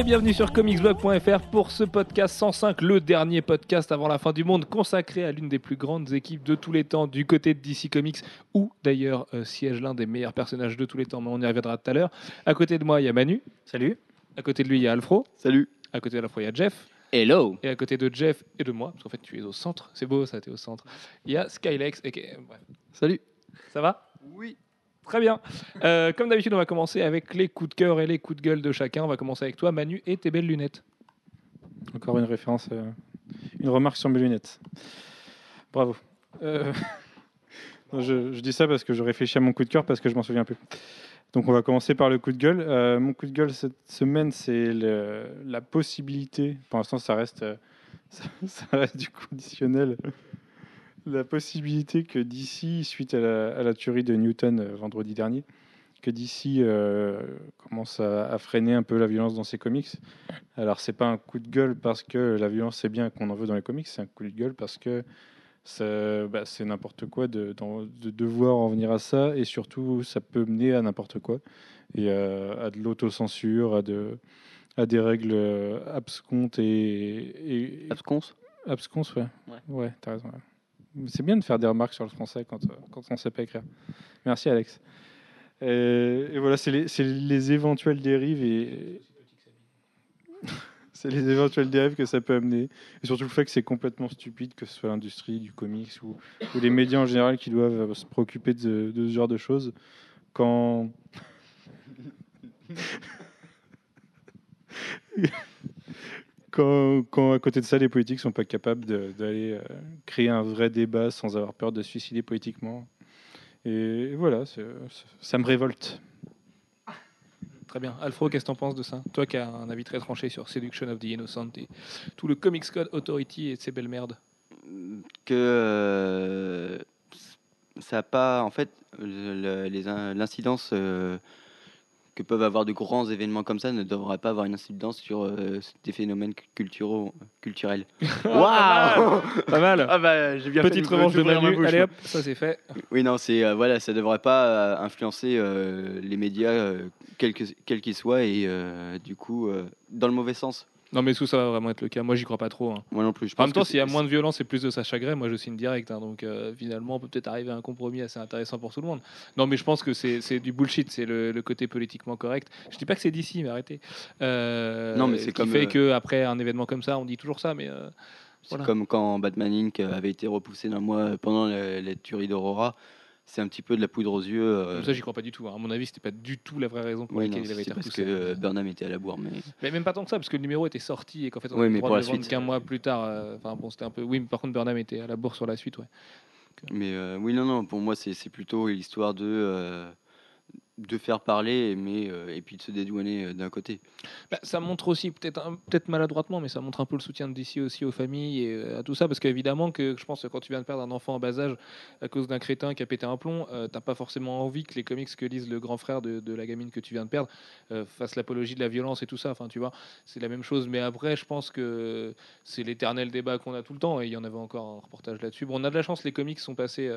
et bienvenue sur comicsblog.fr pour ce podcast 105, le dernier podcast avant la fin du monde consacré à l'une des plus grandes équipes de tous les temps du côté de DC Comics où d'ailleurs euh, siège l'un des meilleurs personnages de tous les temps, mais on y reviendra tout à l'heure. À côté de moi, il y a Manu. Salut. À côté de lui, il y a Alfro. Salut. À côté de Alfro, il y a Jeff. Hello. Et à côté de Jeff et de moi, parce qu'en fait tu es au centre, c'est beau ça, tu es au centre, il y a Skylex. Et... Bref. Salut. Ça va? Oui. Très bien. Euh, comme d'habitude, on va commencer avec les coups de cœur et les coups de gueule de chacun. On va commencer avec toi, Manu, et tes belles lunettes. Encore une référence, euh, une remarque sur mes lunettes. Bravo. Euh, je, dis ça parce que je réfléchis à mon coup de cœur parce que je m'en souviens plus. Donc on va commencer par le coup de gueule. Mon coup de gueule cette semaine, c'est la possibilité, pour l'instant ça reste du conditionnel, la possibilité que d'ici, suite à la, à la tuerie de Newton euh, vendredi dernier, que d'ici euh, commence à, à freiner un peu la violence dans ses comics. Alors c'est pas un coup de gueule parce que la violence c'est bien qu'on en veut dans les comics, c'est un coup de gueule parce que bah, c'est n'importe quoi de, devoir en venir à ça et surtout ça peut mener à n'importe quoi et à de l'autocensure, à, de, à des règles euh, abscontes et, et Absconce absconses, ouais. Ouais. Ouais, t'as raison. ouais. C'est bien de faire des remarques sur le français quand, euh, on ne sait pas écrire. Merci Alex. Et, et voilà, c'est les, éventuelles dérives et c'est les éventuelles dérives que ça peut amener. Et surtout le fait que c'est complètement stupide, que ce soit l'industrie du comics ou, ou les médias en général qui doivent euh, se préoccuper de, de ce genre de choses. Quand. quand, quand à côté de ça, les politiques sont pas capables d'aller euh, créer un vrai débat sans avoir peur de se suicider politiquement. Et voilà, ça me révolte. Très bien. Alfro, qu'est-ce que t'en penses de ça? Toi qui as un avis très tranché sur Seduction of the Innocent et tout le Comics Code Authority et ces belles merdes. Que euh, ça a pas. En fait, l'incidence euh, que peuvent avoir de grands événements comme ça ne devrait pas avoir une incidence sur euh, des phénomènes cu- culturaux, culturels. Waouh Pas mal Ah bah, j'ai bien Petite fait revanche de Manu. bouche. Allez hop, ça c'est fait. Oui, non, c'est euh, voilà, ça devrait pas euh, influencer euh, les médias, euh, quels que- quels qu'ils soient, et euh, du coup, euh, dans le mauvais sens. Non mais tout ça va vraiment être le cas. Moi j'y crois pas trop. hein. Moi non plus. Je En pense même temps, s'il y a moins de violence et plus de Sacha Gray, moi je signe direct. hein. donc euh, finalement, on peut peut-être arriver à un compromis assez intéressant pour tout le monde. Non, mais je pense que c'est du bullshit. C'est le, le côté politiquement correct. Je dis pas que c'est d'ici, mais arrêtez. Euh, Non, mais c'est ce qui comme, fait euh, que après un événement comme ça, on dit toujours ça, mais euh, C'est Voilà. comme quand Batman Inc. avait été repoussé d'un mois pendant la, la tuerie d'Aurora. C'est un petit peu de la poudre aux yeux. euh, ça, j'y crois pas du tout. hein. À mon avis, c'était pas du tout la vraie raison pour laquelle non, il avait été parce que repoussé. euh, Burnham était à la bourre. Mais... Mais même pas tant que ça, parce que le numéro était sorti et qu'en fait, on avait le droit de vendre suite. qu'un mois plus tard. euh, Enfin bon, c'était un peu. Oui, mais par contre, Burnham était à la bourse sur la suite, ouais. mais euh, oui, non, non, pour moi, c'est plutôt l'histoire de, euh, de faire parler, mais, euh, et puis de se dédouaner euh, d'un côté. Bah, ça montre aussi, peut-être peut-être maladroitement, mais ça montre un peu le soutien de DC aussi aux familles et euh, à tout ça, parce qu'évidemment que je pense que quand tu viens de perdre un enfant en bas âge à cause d'un crétin qui a pété un plomb, t'as pas forcément envie que les comics que lise le grand frère de, de la gamine que tu viens de perdre fassent l'apologie de la violence et tout ça. Enfin, tu vois, c'est la même chose. Mais après, je pense que c'est l'éternel débat qu'on a tout le temps, et il y en avait encore un reportage là-dessus. Bon, on a de la chance, les comics sont passés.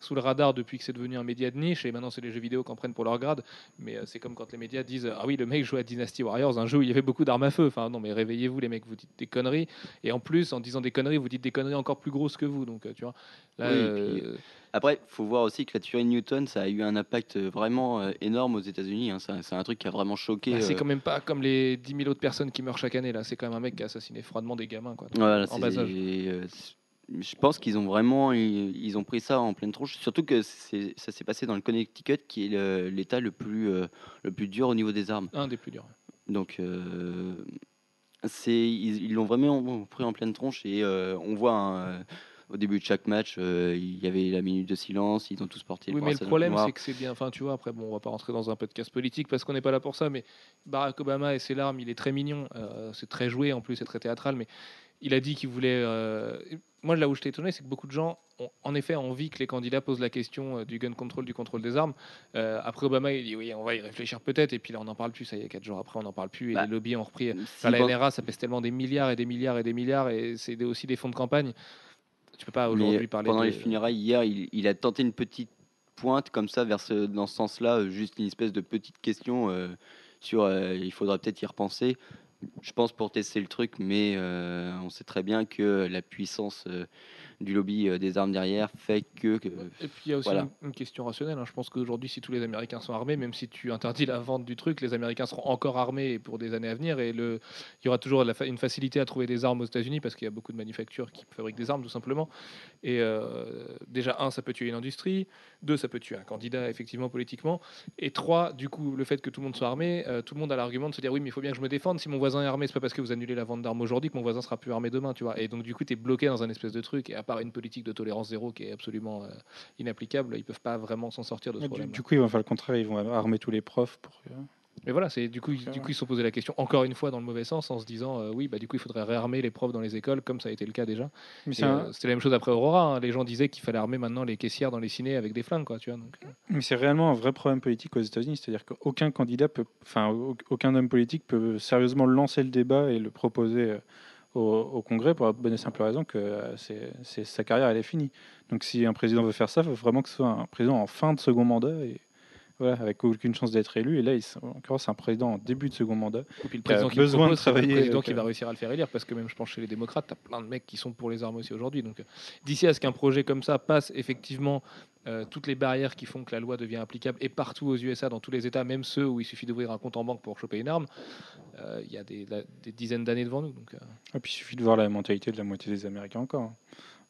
Euh, sous le radar depuis que c'est devenu un média de niche et maintenant c'est les jeux vidéo qui en prennent pour leur grade mais euh, c'est comme quand les médias disent ah oui le mec joue à Dynasty Warriors un jeu où il y avait beaucoup d'armes à feu enfin non mais réveillez-vous les mecs vous dites des conneries et en plus en disant des conneries vous dites des conneries encore plus grosses que vous donc euh, tu vois là, Oui, euh, Après, faut voir aussi que la tuerie de Newton, ça a eu un impact euh, vraiment euh, énorme aux États-Unis. hein. C'est un truc qui a vraiment choqué. bah, c'est euh, quand même pas comme les 10 000 autres personnes qui meurent chaque année là c'est quand même un mec qui a assassiné froidement des gamins quoi Voilà, en bas âge. Je pense qu'ils ont vraiment ils, ont pris ça en pleine tronche. Surtout que ça s'est passé dans le Connecticut, qui est l'État le plus euh, le plus dur au niveau des armes. un des plus durs Donc euh, ils l'ont vraiment pris en pleine tronche et euh, on voit hein, euh, au début de chaque match, euh, il y avait la minute de silence, ils ont tous porté. Oui, mais le problème, c'est que c'est bien. Enfin, tu vois, après, bon, on va pas rentrer dans un podcast politique parce qu'on n'est pas là pour ça, mais Barack Obama et ses larmes, il est très mignon. euh, c'est très joué en plus, c'est très théâtral, mais il a dit qu'il voulait. euh, Moi, là où j'étais étonné, c'est que beaucoup de gens ont en effet envie que les candidats posent la question euh, du gun control, du contrôle des armes. Euh, après, Obama, il dit oui, on va y réfléchir peut-être, et puis là, on n'en parle plus. Ça y est, quatre jours après, on n'en parle plus, et Bah, les lobbies ont repris. Si Enfin, la NRA, ça pèse tellement des milliards et des milliards et des milliards, et c'est aussi des fonds de campagne. Tu peux pas aujourd'hui parler pendant de... les funérailles hier, il, il a tenté une petite pointe comme ça vers ce, dans ce sens-là, juste une espèce de petite question sur il faudra peut-être y repenser. Je pense, pour tester le truc, mais euh, on sait très bien que la puissance euh, du lobby euh, des armes derrière fait que. que- Et puis il y a aussi Voilà. une, une question rationnelle. hein. Je pense qu'aujourd'hui, si tous les Américains sont armés, même si tu interdis la vente du truc, les Américains seront encore armés pour des années à venir. Et le, il y aura toujours la fa- une facilité à trouver des armes aux États-Unis parce qu'il y a beaucoup de manufactures qui fabriquent des armes, tout simplement. Et déjà, un, ça peut tuer une industrie. Deux, ça peut tuer un candidat, effectivement, politiquement. Et trois, du coup, le fait que tout le monde soit armé, euh, tout le monde a l'argument de se dire oui, mais il faut bien que je me défende. Si mon voisin est armé, c'est pas parce que vous annulez la vente d'armes aujourd'hui que mon voisin sera plus armé demain, tu vois. Et donc, du coup, tu es bloqué dans un espèce de truc. Et à part une politique de tolérance zéro qui est absolument euh, inapplicable, ils peuvent pas vraiment s'en sortir de ce Du, problème. du coup, ils vont faire le contraire, ils vont armer tous les profs pour que- Mais voilà, c'est du coup, ils- du coup, ils se sont posé la question encore une fois dans le mauvais sens en se disant euh, oui, bah du coup, il faudrait réarmer les profs dans les écoles comme ça a été le cas déjà. Un- euh, C'était la même chose après Aurora. hein. Les gens disaient qu'il fallait armer maintenant les caissières dans les cinés avec des flingues, quoi. Tu vois. Donc, euh, Mais c'est réellement un vrai problème politique aux États-Unis, c'est-à-dire qu'aucun candidat peut, enfin, au- aucun homme politique peut sérieusement lancer le débat et le proposer au, au Congrès pour la bonne et simple raison que euh, sa carrière elle est finie. Donc si un président veut faire ça, il faut vraiment que ce soit un président en fin de second mandat et voilà, avec aucune chance d'être élu. Et là, il, en l'occurrence, c'est un président en début de second mandat. Et puis le qui a président qui besoin de c'est le travailler président qui va euh, réussir à le faire élire, parce que même je pense chez les démocrates, tu as plein de mecs qui sont pour les armes aussi aujourd'hui. Donc euh, d'ici à ce qu'un projet comme ça passe effectivement euh, toutes les barrières qui font que la loi devient applicable et partout aux USA, dans tous les États, même ceux où il suffit d'ouvrir un compte en banque pour choper une arme, euh, il y a des, la- des dizaines d'années devant nous. Donc, euh, Et puis il suffit de voir la mentalité de la moitié des Américains encore. hein.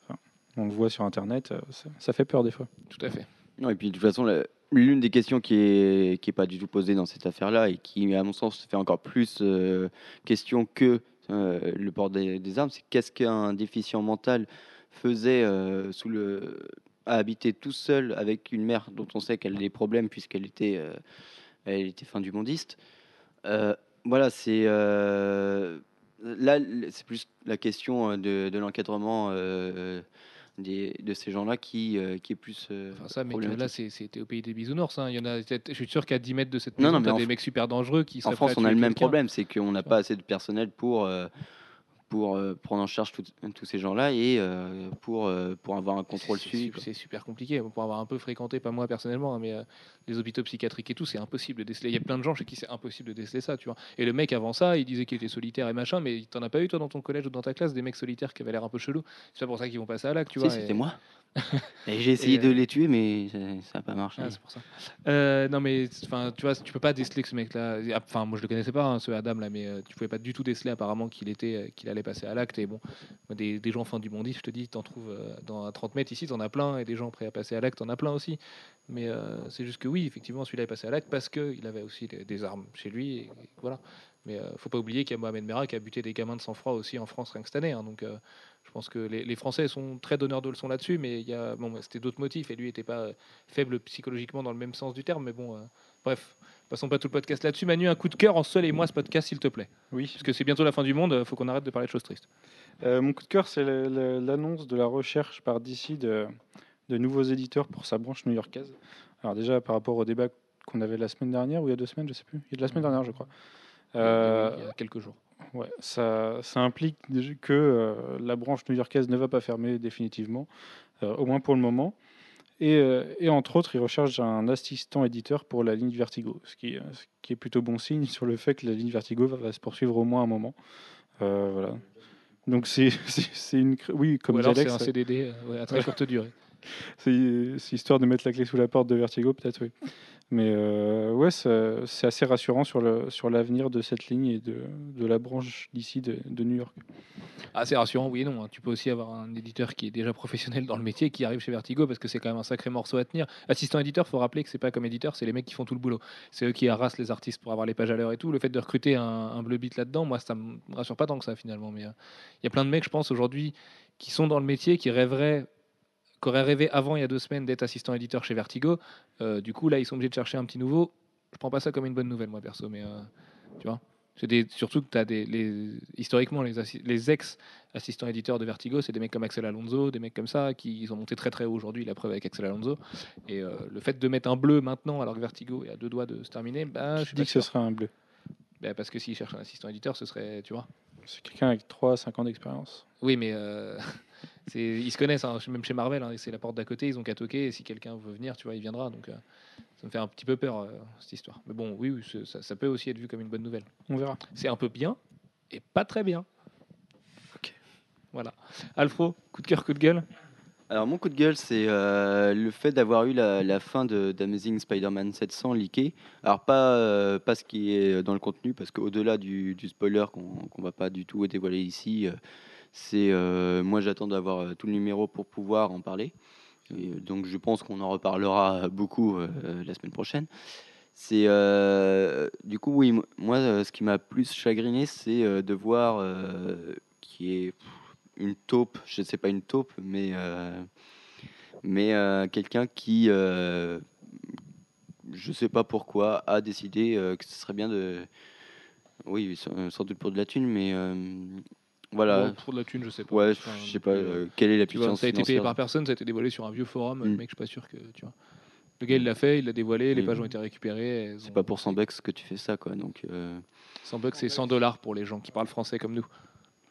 Enfin, on le voit sur Internet, ça, ça fait peur des fois. tout à fait. Non, et puis de toute façon, la- l'une des questions qui est, qui est pas du tout posée dans cette affaire-là et qui, à mon sens, fait encore plus euh, question que euh, le port des, armes, c'est qu'est-ce qu'un déficient mental faisait euh, sous le à habiter tout seul avec une mère dont on sait qu'elle a des problèmes puisqu'elle était, elle était fin du mondiste. Voilà, c'est là, c'est plus la question de, de l'encadrement des, de ces gens-là qui, euh, qui est plus euh, Enfin, ça, problématique. là, c'est- c'était au pays des bisounours. hein. Il y en a, je suis sûr qu'à 10 mètres de cette Non, maison, non, mais t'as en des mecs super dangereux qui En seraient France, on a le même problème, c'est qu'on n'a pas assez de personnel pour, euh, pour euh, prendre en charge tous ces gens-là et euh, pour, euh, pour avoir un contrôle suivi. c'est- super compliqué. Pour avoir un peu fréquenté, pas moi personnellement, hein, mais les hôpitaux psychiatriques et tout, c'est impossible de déceler. Il y a plein de gens chez qui c'est impossible de déceler ça, tu vois. Et le mec avant ça, il disait qu'il était solitaire et machin, mais t'en as pas eu toi dans ton collège ou dans ta classe des mecs solitaires qui avaient l'air un peu chelous? C'est pas pour ça qu'ils vont passer à l'acte, tu Si, vois. et- c'était moi. J'ai essayé de euh, les tuer, mais ça n'a pas marché. Ah, c'est pour ça. Euh, non, mais enfin, tu vois, tu peux pas déceler que ce mec-là. Enfin, moi je le connaissais pas, hein, ce Adam là, mais euh, tu pouvais pas du tout déceler apparemment qu'il était, euh, qu'il allait passer à l'acte. Et bon, des, des gens fin du monde, je te dis, t'en trouves euh, dans à 30 mètres ici, t'en as plein, et des gens prêts à passer à l'acte, t'en as plein aussi. Mais c'est juste que oui, effectivement, celui-là est passé à l'acte parce qu'il avait aussi des, des armes chez lui, et, et voilà. Mais faut pas oublier qu'il y a Mohamed Merah qui a buté des gamins de sang-froid aussi en France rien que cette année. hein, donc je pense que les, les Français sont très donneurs de leçons là-dessus, mais il y a bon, c'était d'autres motifs et lui était pas euh, faible psychologiquement dans le même sens du terme. Mais bon, euh, bref, passons pas tout le podcast là-dessus. Manu, un coup de cœur en seul et moi ce podcast, s'il te plaît, Oui. parce que c'est bientôt la fin du monde. Faut qu'on arrête de parler de choses tristes. Euh, mon coup de cœur, c'est l'annonce de la recherche par DC de, de nouveaux éditeurs pour sa branche new-yorkaise. Alors déjà, par rapport au débat qu'on avait la semaine dernière, ou il y a deux semaines, je sais plus. Il y a de la semaine dernière, je crois. Euh, il y a quelques jours. Ouais, ça, ça implique que euh, la branche new-yorkaise ne va pas fermer définitivement, euh, au moins pour le moment. Et, euh, et entre autres, ils recherchent un assistant éditeur pour la ligne Vertigo, ce qui, ce qui est plutôt bon signe sur le fait que la ligne Vertigo va, va se poursuivre au moins un moment. Voilà. Donc c'est une... Oui, comme Ou alors c'est un CDD ouais, à très courte durée. c'est histoire de mettre la clé sous la porte de Vertigo, peut-être, oui. Mais euh, ouais, c'est assez rassurant sur l'avenir de cette ligne et de, de la branche d'ici de, New York. Ah, c'est rassurant, oui et non. hein. Tu peux aussi avoir un éditeur qui est déjà professionnel dans le métier qui arrive chez Vertigo parce que c'est quand même un sacré morceau à tenir. Assistant éditeur, faut rappeler que c'est pas comme éditeur, c'est les mecs qui font tout le boulot. C'est eux qui harassent les artistes pour avoir les pages à l'heure et tout. Le fait de recruter un, un bleu beat là-dedans, moi, ça me rassure pas tant que ça finalement. Mais euh, il y a plein de mecs, je pense, aujourd'hui, qui sont dans le métier, qui rêveraient qui auraient rêvé avant il y a deux semaines d'être assistant éditeur chez Vertigo. Euh, du coup, là, ils sont obligés de chercher un petit nouveau. Je prends pas ça comme une bonne nouvelle, moi, perso, mais euh, tu vois. Des, surtout que tu as des, les, historiquement les, assi- les ex-assistants éditeurs de Vertigo, c'est des mecs comme Axel Alonso, des mecs comme ça, qui ils ont monté très très haut aujourd'hui, la preuve avec Axel Alonso. Et euh, le fait de mettre un bleu maintenant, alors que Vertigo est à deux doigts de se terminer, bah, je suis dis que ce serait un bleu. Bah, parce que s'ils cherchent un assistant éditeur, ce serait, tu vois. C'est quelqu'un avec 3-5 ans d'expérience. Oui, mais euh, ils se connaissent, hein, même chez Marvel, hein, c'est la porte d'à côté, ils ont qu'à toquer, et si quelqu'un veut venir, tu vois, il viendra. Donc euh, ça me fait un petit peu peur, euh, cette histoire. Mais bon, oui, ça, ça peut aussi être vu comme une bonne nouvelle. On verra. C'est un peu bien, est pas très bien. Ok. Voilà. Alfro, coup de cœur, coup de gueule? Alors mon coup de gueule, c'est euh, le fait d'avoir eu la, la fin de d'Amazing Spider-Man 700 leaké. Alors pas, euh, pas ce qui est dans le contenu, parce qu'au-delà du, du spoiler qu'on qu'on va pas du tout dévoiler ici, euh, c'est euh, moi j'attends d'avoir euh, tout le numéro pour pouvoir en parler. Euh, donc je pense qu'on en reparlera beaucoup la semaine prochaine. C'est du coup oui, moi ce qui m'a plus chagriné, c'est de voir qui est une taupe, je sais pas une taupe, mais mais quelqu'un qui, je sais pas pourquoi, a décidé que ce serait bien de, oui, sans, sans doute pour de la thune, mais voilà, Bon, pour de la thune, je sais pas. ouais, Enfin, je sais pas euh, euh, quelle est la Tu vois, puissance ça a été payé par personne, ça a été dévoilé sur un vieux forum. Le Mm. mec, je suis pas sûr que tu vois. Le gars, il l'a fait, il l'a dévoilé, les Oui. pages ont été récupérées. C'est ont- pas pour 100 bucks que tu fais ça, quoi. Donc, euh, 100 bucks, c'est 100 dollars pour les gens qui parlent français comme nous.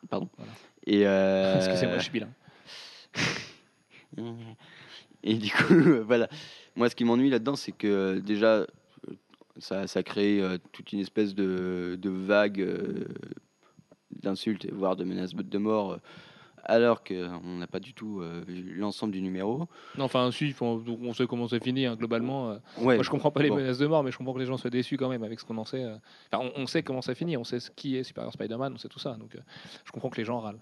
pardon. Voilà. Et euh, Excusez-moi, je suis bilingue. Et du coup, voilà. Moi, ce qui m'ennuie là-dedans, c'est que euh, déjà, ça, ça crée toute une espèce de, de vague d'insultes, voire de menaces de mort, euh, alors qu'on n'a pas du tout euh, vu l'ensemble du numéro. Non, enfin, si, faut- on sait comment c'est fini, hein, globalement. euh. Ouais, Moi, je comprends pas les bon. menaces de mort, mais je comprends que les gens soient déçus quand même avec ce qu'on en sait. euh. On, on sait comment ça finit, on sait ce qui est Superior Spider-Man, on sait tout ça. Donc, je comprends que les gens râlent.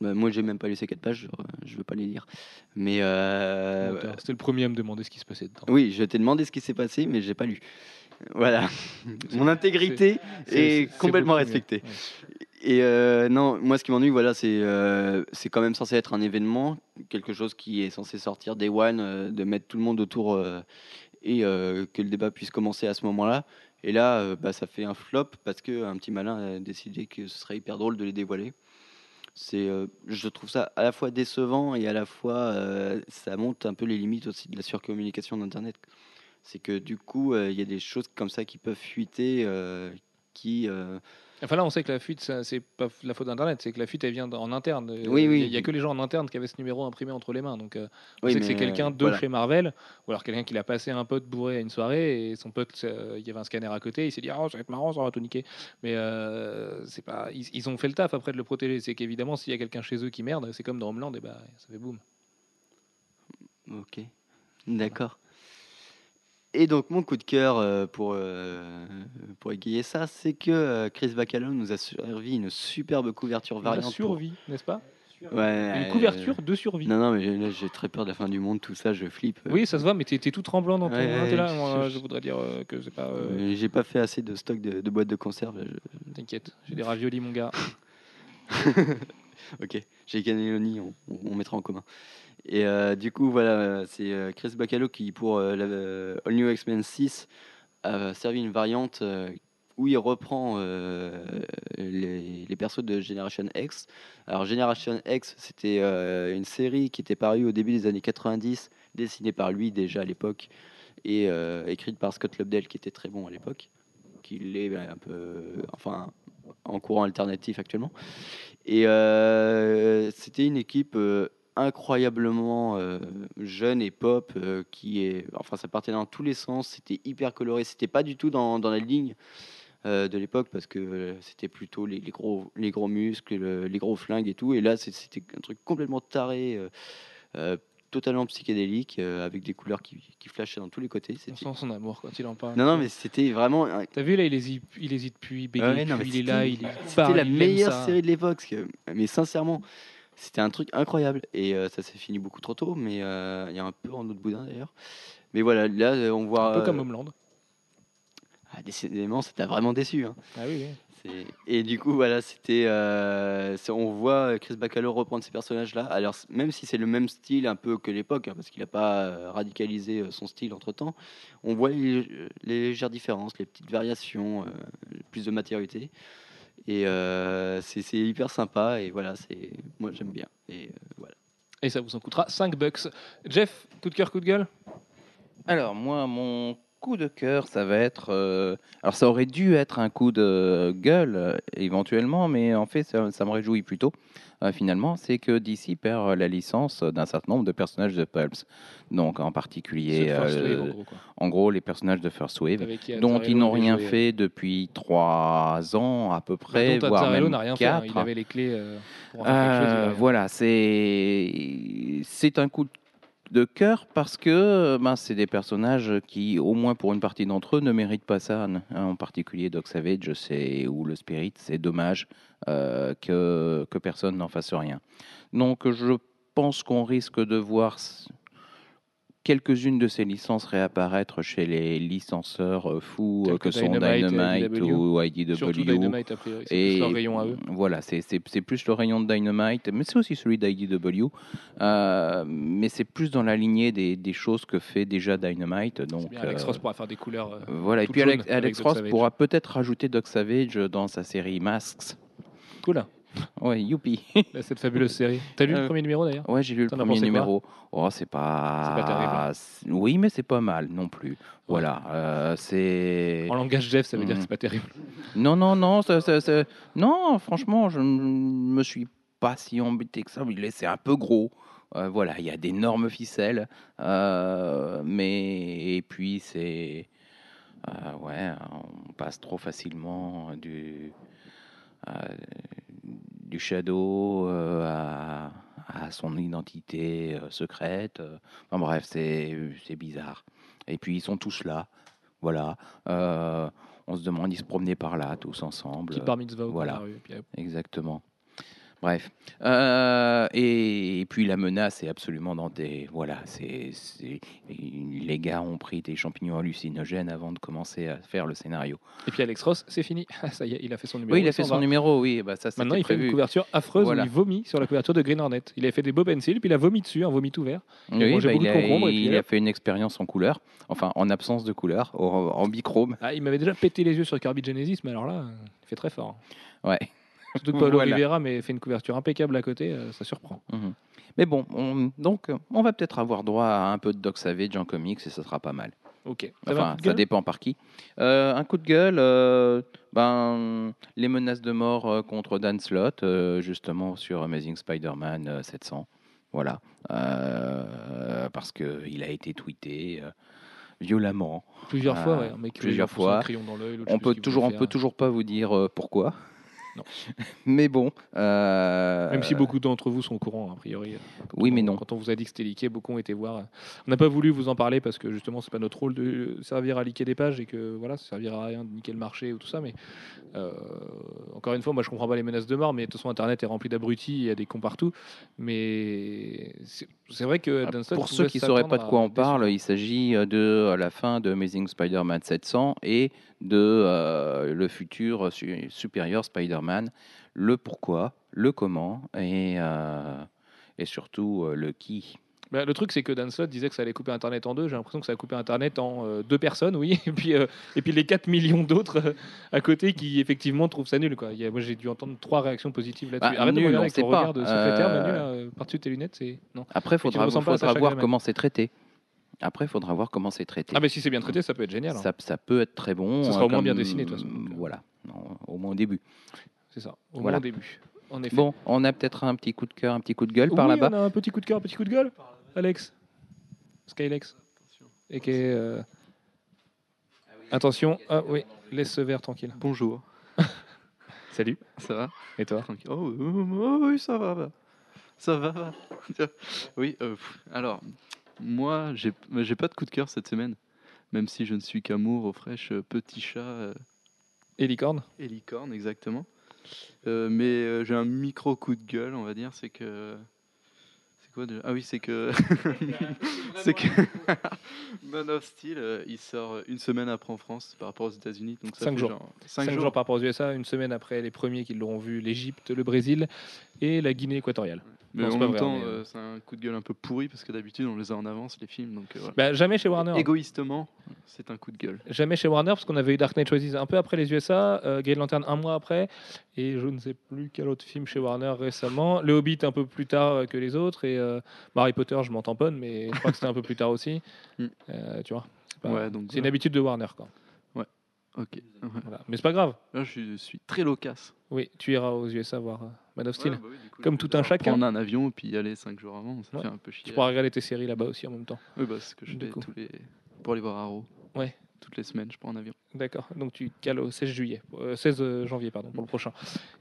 Bah, moi, j'ai même pas lu ces quatre pages, je, je veux pas les lire. Mais C'était le premier à me demander ce qui se passait dedans. oui, je t'ai demandé ce qui s'est passé, mais j'ai pas lu. Voilà. Mon intégrité est complètement respectée. Ouais. Et euh, non, moi ce qui m'ennuie, voilà, c'est euh, c'est quand même censé être un événement, quelque chose qui est censé sortir day one, euh, de mettre tout le monde autour et que le débat puisse commencer à ce moment-là. Et là, bah, ça fait un flop parce que un petit malin a décidé que ce serait hyper drôle de les dévoiler. C'est, je trouve ça à la fois décevant et à la fois ça monte un peu les limites aussi de la surcommunication d'Internet. C'est que du coup, il y a des choses comme ça qui peuvent fuiter, qui Enfin, là, on sait que la fuite, c'est pas la faute d'Internet, c'est que la fuite, elle vient en interne. Euh, Oui, oui. Il y a que les gens en interne qui avaient ce numéro imprimé entre les mains. Donc, euh, on Oui, sait que c'est quelqu'un de voilà. chez Marvel, ou alors quelqu'un qui l'a passé à un pote bourré à une soirée, et son pote, euh, il y avait un scanner à côté, il s'est dit, oh, ça va être marrant, ça va tout niquer. Mais euh, c'est pas, ils, ils ont fait le taf après de le protéger. C'est qu'évidemment, s'il y a quelqu'un chez eux qui merde, c'est comme dans Homeland, et bah, ça fait boum. Ok, d'accord. Et donc mon coup de cœur euh, pour, euh, pour égayer ça, c'est que euh, Chris Bacalo nous a servi une superbe couverture La variante. pour- survie, n'est-ce pas? Ouais, Une euh, couverture de survie. Non, non, mais là, j'ai très peur de la fin du monde, tout ça, je flippe. Oui, ça se voit, mais t'es tout tremblant dans ton. Ouais, t'es là, moi, je- je voudrais dire euh, que c'est pas. euh, J'ai pas fait assez de stock de, de boîtes de conserve. je- T'inquiète, j'ai des raviolis, mon gars. Ok, j'ai Cannelloni, on, on- on mettra en commun. Et euh, du coup, voilà, c'est euh, Chris Bacalo qui, pour euh, All New X-Men 6, a servi une variante où il reprend les, les persos de Generation X. Alors, Generation X, c'était une série qui était parue au début des années 90, dessinée par lui déjà à l'époque, et écrite par Scott Lobdell, qui était très bon à l'époque, qui l'est ben, un peu, enfin, en courant alternatif actuellement. Et c'était une équipe incroyablement euh, jeune et pop euh, qui est, enfin, ça partait dans tous les sens. C'était hyper coloré. C'était pas du tout dans, dans la ligne euh, de l'époque parce que c'était plutôt les, les gros, les gros muscles, le- les gros flingues et tout. Et là, c'était un truc complètement taré. totalement psychédélique avec des couleurs qui, qui flashaient dans tous les côtés On sent son amour quand il en parle. non non mais c'était vraiment T'as vu là, il hésite, il hésite plus, il Ouais, non, il est là, il est C'était la meilleure série de l'époque. Mais sincèrement, c'était un truc incroyable. Et euh, ça s'est fini beaucoup trop tôt. Mais euh, il y a un peu en autre boudin d'ailleurs. Mais voilà, là, euh, on voit. Un peu comme Homeland. ah, décidément, ça t'a vraiment déçu. hein. Ah oui, Et du coup, voilà, c'était. on voit Chris Bacalo reprendre ces personnages-là. Alors, même si c'est le même style un peu que l'époque, hein, parce qu'il n'a pas radicalisé son style entre temps, on voit les, les légères différences, les petites variations, plus de matérialité. Et euh, c'est hyper sympa. Et voilà, c'est moi j'aime bien. Et euh, voilà. Et ça vous en coûtera 5 bucks. Jeff, coup de cœur, coup de gueule? Alors, moi, mon coup de cœur, ça va être. euh, alors, ça aurait dû être un coup de gueule euh, éventuellement, mais en fait, ça, ça me réjouit plutôt. euh, finalement, c'est que DC perd la licence d'un certain nombre de personnages de Pulps. Donc, en particulier, First euh, en gros, quoi. en gros, les personnages de First Wave, Avec qui dont ils n'ont avait rien joué. fait depuis trois ans à peu près, Dont voire même n'a rien fait. hein. quatre. Il avait les clés euh, pour en faire quelque chose. il Euh, a rien. voilà, c'est c'est un coup de cœur parce que ben, c'est des personnages qui, au moins pour une partie d'entre eux, ne méritent pas ça. hein. En particulier Doc Savage c'est, ou le Spirit. C'est dommage euh, que, que personne n'en fasse rien. Donc je pense qu'on risque de voir quelques-unes de ces licences réapparaître chez les licenceurs euh, fous euh, que que sont Dynamite, ou IDW. Surtout Dynamite, a priori. C'est plus leur rayon à eux. Voilà, c'est plus le rayon de Dynamite, mais c'est aussi celui d'IDW. Euh, mais c'est plus dans la lignée des, des choses que fait déjà Dynamite. Donc, bien, Alex Ross pourra faire des couleurs. voilà. Et puis Alex, Ross pourra peut-être rajouter Doc Savage dans sa série Masks. Cool. Ouais, youpi. Là, Cette fabuleuse série. T'as lu le Euh, premier numéro d'ailleurs? Ouais, j'ai lu le premier numéro. Oh, c'est pas. C'est pas terrible. c'est- Oui, mais c'est pas mal non plus. Voilà, euh, c'est. En langage Jeff, ça veut dire que c'est pas terrible. Non, non, non, ça, ça- ça- non, franchement, je ne me suis pas si embêté que ça. C'est un peu gros. Euh, voilà, il y a d'énormes ficelles. euh, mais, et puis, c'est. ouais, on passe trop facilement du. euh, du shadow euh, à, à son identité euh, secrète. euh. Enfin bref, c'est bizarre. Et puis ils sont tous là. Voilà. On se demande, ils se promenaient par là, tous ensemble. Petite bar mitzvah au coin de voilà. la rue, puis hop. Exactement. Bref. Euh, et, et puis la menace est absolument dans des. Voilà, c'est. Les gars ont pris des champignons hallucinogènes avant de commencer à faire le scénario. Et puis Alex Ross, c'est fini. Ah, ça y est, il a fait son numéro. Oui, il a fait son va. numéro, oui. Bah, ça, Maintenant, il fait une couverture affreuse Voilà. où il vomit sur la couverture de Green Hornet. Il a fait des beaux pencils, puis il a vomi dessus, un vomi tout vert. Il a Oui, mangé bah, il, de a, il a fait une expérience en couleur, enfin en absence de couleur, en, en bichrome. Ah, il m'avait déjà pété les yeux sur Kirby Genesis, mais alors là, il fait très fort. Ouais. Surtout que Paulo Voilà. Rivera mais fait une couverture impeccable à côté, euh, ça surprend. Mhm. Mais bon, on- donc on va peut-être avoir droit à un peu de Doc Savage en comics et ça sera pas mal. Ok. Enfin, ça dépend par qui. Euh, un coup de gueule, euh, ben, les menaces de mort euh, contre Dan Slott, euh, justement sur Amazing Spider-Man euh, 700. Voilà. Euh, parce qu'il a été tweeté violemment. Plusieurs fois, ouais. Un mec plusieurs fois. crayon dans On peut toujours, on peut toujours pas vous dire pourquoi. Non. Mais bon. euh, Même si beaucoup d'entre vous sont au courant, a priori. Oui, mais on- non. Quand on vous a dit que c'était leaké, beaucoup ont été voir. On n'a pas voulu vous en parler parce que justement, c'est pas notre rôle de servir à liker des pages et que voilà, ça servira à rien de niquer le marché ou tout ça. Mais euh, encore une fois, moi je comprends pas les menaces de mort, mais de toute façon, Internet est rempli d'abrutis, il y a des cons partout. Mais c'est vrai que Ah, Pour ceux qui ne sauraient pas de quoi on parle, il s'agit de la fin de Amazing Spider-Man 700 et de euh, le futur su- supérieur Spider-Man, le pourquoi, le comment et, euh, et surtout euh, le qui. Bah, le truc, c'est que Dan Slott disait que ça allait couper Internet en deux. J'ai l'impression que ça a coupé Internet en euh, deux personnes, oui. Et puis, euh, et puis les 4 millions d'autres euh, à côté qui, effectivement, trouvent ça nul. Quoi. Il y a- moi, j'ai dû entendre trois réactions positives là-dessus. Bah, Arrête de nul, regarder avec ton regard de secrétaire, là, euh, par-dessus tes lunettes. c'est non. Après, il faudra, faudra Sacha voir comment c'est traité. Après, il faudra voir comment c'est traité. Ah, mais si c'est bien traité, ça peut être génial. hein. ça, ça peut être très bon. Ce sera euh, au moins bien dessiné, de toute façon, euh. Voilà, Non, au moins au début. C'est ça, au Voilà. moins au début. En effet. Bon, on a peut-être un petit coup de cœur, un petit coup de gueule par Oui, là-bas. on a un petit coup de cœur, un petit coup de gueule. Alex. Skylex. Et qui est, euh, Attention. Ah oui, laisse ce verre tranquille. Bonjour, Salut. ça va? Et toi? Tranquille. Oh, oh, oh, oui, ça va, va. ça va, oui, euh, alors, moi, j'ai pas de coup de cœur cette semaine, même si je ne suis qu'amour au fraîche euh, petit chat euh, Et licorne et licorne, exactement. Euh, mais euh, j'ai un micro coup de gueule, on va dire, c'est que. C'est quoi déjà? Ah oui, c'est que. c'est que. Man of Steel, euh, il sort une semaine après en France par rapport aux États-Unis. Donc ça Cinq fait jours. genre Cinq, cinq jours. par rapport aux USA, une semaine après les premiers qui l'auront vu, l'Égypte, le Brésil et la Guinée équatoriale. Mais Non, en même vrai, temps, mais, euh, c'est un coup de gueule un peu pourri parce que d'habitude on les a en avance les films. Donc euh, voilà. Bah, jamais chez Warner. Égoïstement, c'est un coup de gueule. Jamais chez Warner parce qu'on avait eu Dark Knight Rises un peu après les USA, euh, Green Lantern un mois après, et je ne sais plus quel autre film chez Warner récemment. Le Hobbit un peu plus tard euh, que les autres, et euh, Harry Potter, je m'en tamponne, mais je crois que c'était un peu plus tard aussi. Mm. Euh, tu vois. C'est pas- Ouais, une euh, habitude de Warner, quoi. ok. Ouais. Voilà. Mais c'est pas grave. Là, je suis très loquace. Oui, tu iras aux USA voir euh, Man of Steel. Ouais, bah oui, coup, Comme tout un chacun. Prendre un avion puis y aller 5 jours avant, ça Ouais. fait un peu chier. Tu pourras regarder tes séries là-bas aussi en même temps. Oui, bah, c'est ce que je Du fais coup. tous les... pour aller voir Arrow. Ouais. Toutes les semaines, je prends un avion. D'accord, donc tu cales au 16 juillet, euh, 16 janvier pardon, pour le prochain.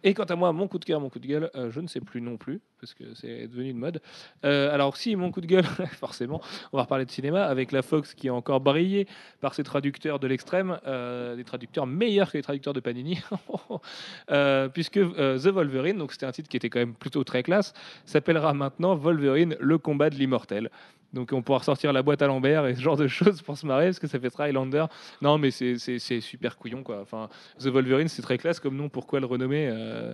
Et quant à moi, mon coup de cœur, mon coup de gueule, euh, je ne sais plus non plus, parce que c'est devenu une mode. Euh, alors si, mon coup de gueule, forcément, on va reparler de cinéma, avec la Fox qui a encore brillé par ses traducteurs de l'extrême, euh, des traducteurs meilleurs que les traducteurs de Panini, Euh, puisque euh, The Wolverine, donc c'était un titre qui était quand même plutôt très classe, s'appellera maintenant Wolverine, le combat de l'immortel. Donc on pourra ressortir la boîte à Lambert et ce genre de choses pour se marrer, parce que ça fait Highlander. Non, mais c'est- super couillon, quoi. Enfin, The Wolverine, c'est très classe comme nom. Pourquoi le renommer euh.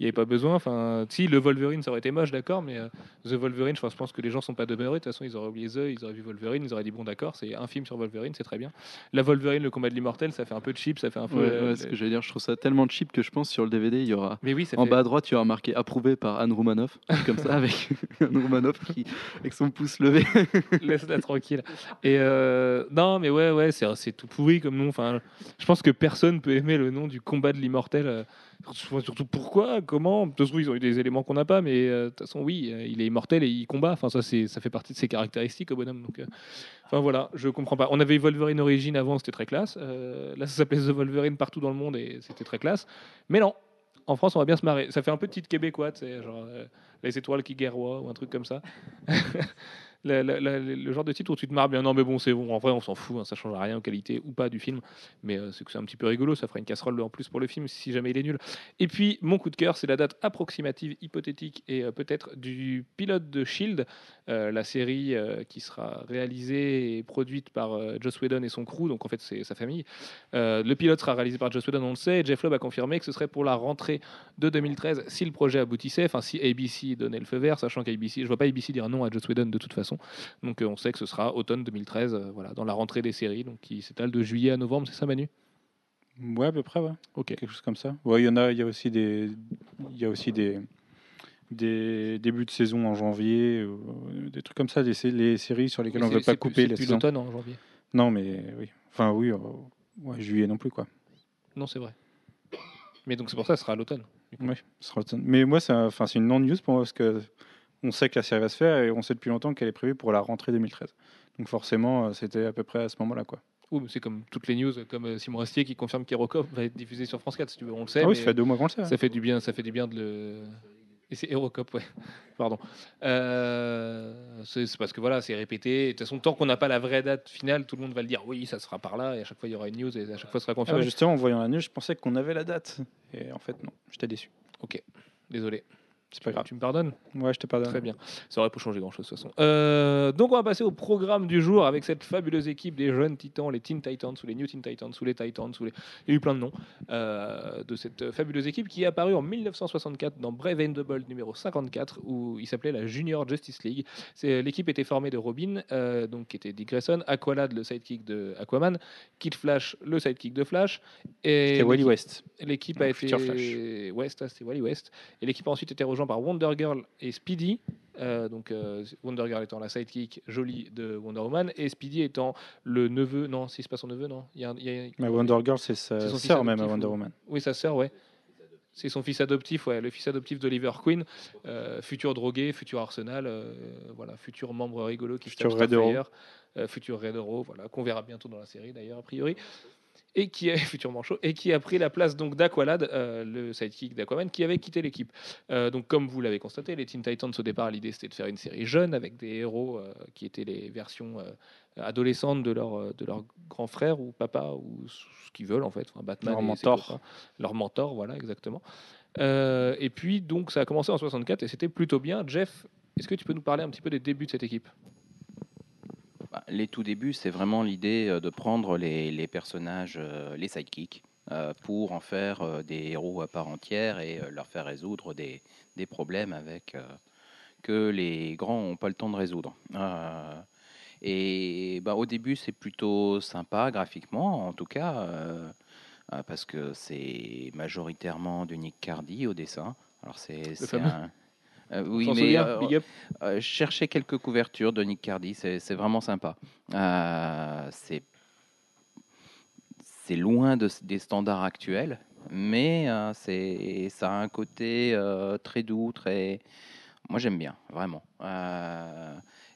Il n'y avait pas besoin. Enfin, si le Wolverine, ça aurait été moche, d'accord, mais euh, The Wolverine, je pense, que les gens sont pas demeurés. De toute façon, ils auraient oublié The, ils auraient vu Wolverine, ils auraient dit bon, d'accord, c'est un film sur Wolverine, c'est très bien. La Wolverine, le combat de l'immortel, ça fait un peu cheap, ça fait un peu. Ouais, euh, ouais, ce que j'allais dire, je trouve ça tellement cheap que je pense sur le DVD, il y aura. Mais oui, ça En fait- bas à droite, tu auras marqué approuvé par Anne Roumanoff, comme ça, avec Anne Roumanoff qui, avec son pouce levé. Laisse-la tranquille. Et euh, non, mais ouais, ouais, c'est c'est tout pourri comme nom. Enfin, je pense que personne peut aimer le nom du combat de l'immortel. Surtout- pourquoi, comment. De toute façon, ils ont eu des éléments qu'on n'a pas, mais euh, de toute façon, oui, euh, il est immortel et il combat. Enfin, ça, ça fait partie de ses caractéristiques au bonhomme. Donc, euh, enfin voilà, je comprends pas. On avait Wolverine Origin avant, c'était très classe. Là, ça s'appelait The Wolverine partout dans le monde et c'était très classe. Mais non. En France, on va bien se marrer. Ça fait un peu titre québécois, tu sais, genre les étoiles qui guerroient ou un truc comme ça. Le genre de titre où tu te marres bien. Non, mais bon, c'est bon. En vrai, on s'en fout. hein, ça change rien aux qualités ou pas du film. Mais euh, c'est un petit peu rigolo. Ça fera une casserole en plus pour le film si jamais il est nul. Et puis, mon coup de cœur, c'est la date approximative, hypothétique et euh, peut-être du pilote de Shield, euh, la série euh, qui sera réalisée et produite par Joss Whedon et son crew. Donc, en fait, c'est sa famille. Le pilote sera réalisé par Joss Whedon, on le sait. Jeff Loeb a confirmé que ce serait pour la rentrée de 2013 si le projet aboutissait. Enfin, si ABC donnait le feu vert, sachant qu'ABC, je vois pas ABC dire non à Joss Whedon de toute façon. Donc, euh, on sait que ce sera automne 2013, euh, voilà, dans la rentrée des séries, donc qui s'étale de juillet à novembre. C'est ça, Manu? Ouais, à peu près, ouais. Ok. Quelque chose comme ça. Ouais, il y en a, il y a aussi des, il y a aussi des, des débuts de saison en janvier, euh, des trucs comme ça, des, les séries sur lesquelles Oui, on ne veut pas couper c'est plus l'automne en janvier. Non, mais oui. Enfin, oui, euh, ouais, juillet non plus, quoi. Non, c'est vrai. Mais donc c'est pour ça, ce sera à l'automne. Oui, ce sera automne. Mais moi, c'est une non-news pour moi parce que on sait que la série va se faire et on sait depuis longtemps qu'elle est prévue pour la rentrée 2013. Donc forcément, euh, c'était à peu près à ce moment-là, quoi. Mais c'est comme toutes les news, comme euh, Simon Astier qui confirme qu'Hérocop va être diffusé sur France 4, si tu veux. On le sait. Ah oui, ça fait deux mois qu'on le sait. hein. ça fait du bien, ça fait du bien de le. Et c'est Hérocop, ouais. Pardon. Euh, c'est parce que voilà, c'est répété. De toute façon, tant qu'on n'a pas la vraie date finale, tout le monde va le dire. Oui, ça sera par là. Et à chaque fois, il y aura une news et à chaque fois, ce sera Ah bah, confirmé. justement, en voyant la news, je pensais qu'on avait la date. Et en fait, non, j'étais déçu. Désolé. C'est pas grave. Tu me pardonnes Ouais, je te pardonne. Très bien. Ça aurait pas changé grand chose de toute façon. Euh, donc on va passer au programme du jour avec cette fabuleuse équipe des jeunes titans, les Teen Titans, ou les New Teen Titans, ou les Titans, ou les... il y a eu plein de noms euh, de cette fabuleuse équipe qui est apparue en 1964 dans Brave and the Bold numéro 54 où il s'appelait la Junior Justice League. C'est- L'équipe était formée de Robin, euh, donc qui était Dick Grayson, Aqualad le sidekick de Aquaman, Kid Flash le sidekick de Flash et C'était Wally West. L'équipe a été Flash. West, c'était Wally West. Et l'équipe a ensuite été rejointe par Wonder Girl et Speedy. Euh, donc euh, Wonder Girl étant la sidekick jolie de Wonder Woman et Speedy étant le neveu. Non, si c'est pas son neveu, non. Il y a, il y a- Mais Wonder Girl, c'est sa sœur même à Wonder ou- Woman. Oui, sa sœur, ouais. C'est son fils adoptif, ouais, le fils adoptif d'Oliver Queen, euh, futur drogué, futur Arsenal, euh, voilà, futur membre rigolo qui Futur Red euh, futur Red Arrow, voilà, qu'on verra bientôt dans la série d'ailleurs a priori, et qui est futur manchot et qui a pris la place donc d'Aqualad, euh, le sidekick d'Aquaman, qui avait quitté l'équipe. Euh, donc comme vous l'avez constaté, les Teen Titans au départ l'idée c'était de faire une série jeune avec des héros euh, qui étaient les versions adolescentes de leur de leur grand frère ou papa ou ce qu'ils veulent en fait, enfin, Batman Leur mentor. copains leur mentor, voilà, exactement. Et puis, donc, ça a commencé en 64 et c'était plutôt bien. Jeff, est-ce que tu peux nous parler un petit peu des débuts de cette équipe? Bah, les tout débuts, c'est vraiment l'idée euh, de prendre les, les personnages, euh, les sidekicks, euh, pour en faire euh, des héros à part entière et leur faire résoudre des, des problèmes avec que les grands n'ont pas le temps de résoudre. Et bah, au début, c'est plutôt sympa graphiquement, en tout cas, parce que c'est majoritairement de Nick Cardy au dessin. Alors c'est un- Euh, oui, mais euh, euh, cherchez quelques couvertures de Nick Cardy, c'est vraiment sympa. Euh, c'est loin de, des standards actuels, mais c'est ça a un côté très doux, très. Moi, j'aime bien, vraiment.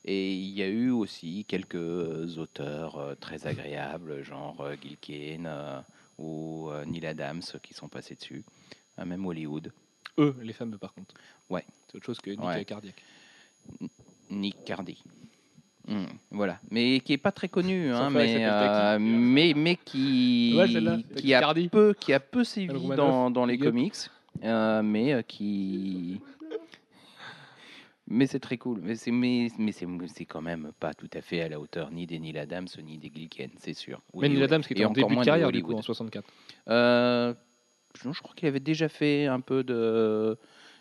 Et il y a eu aussi quelques auteurs très agréables, genre Gil Kane euh, ou Neil Adams, qui sont passés dessus, même Hollywood. Eux, les fameux, par contre. Ouais. C'est autre chose que Nick Ouais. Cardiaque. Nick. Hmm, voilà, mais qui est pas très connu, hein, mais, euh, mais mais qui Ouais, qui a peu qui a peu sévi dans, dans les comics, euh, mais euh, qui mais c'est très cool. Mais c'est mais, mais c'est c'est quand même pas tout à fait à la hauteur ni des Neil Adams ni des Gilken, c'est sûr. Mais Neil. Adams, qui était en encore début de carrière, du coup, en 64. Euh, je, je crois qu'il avait déjà fait un peu de.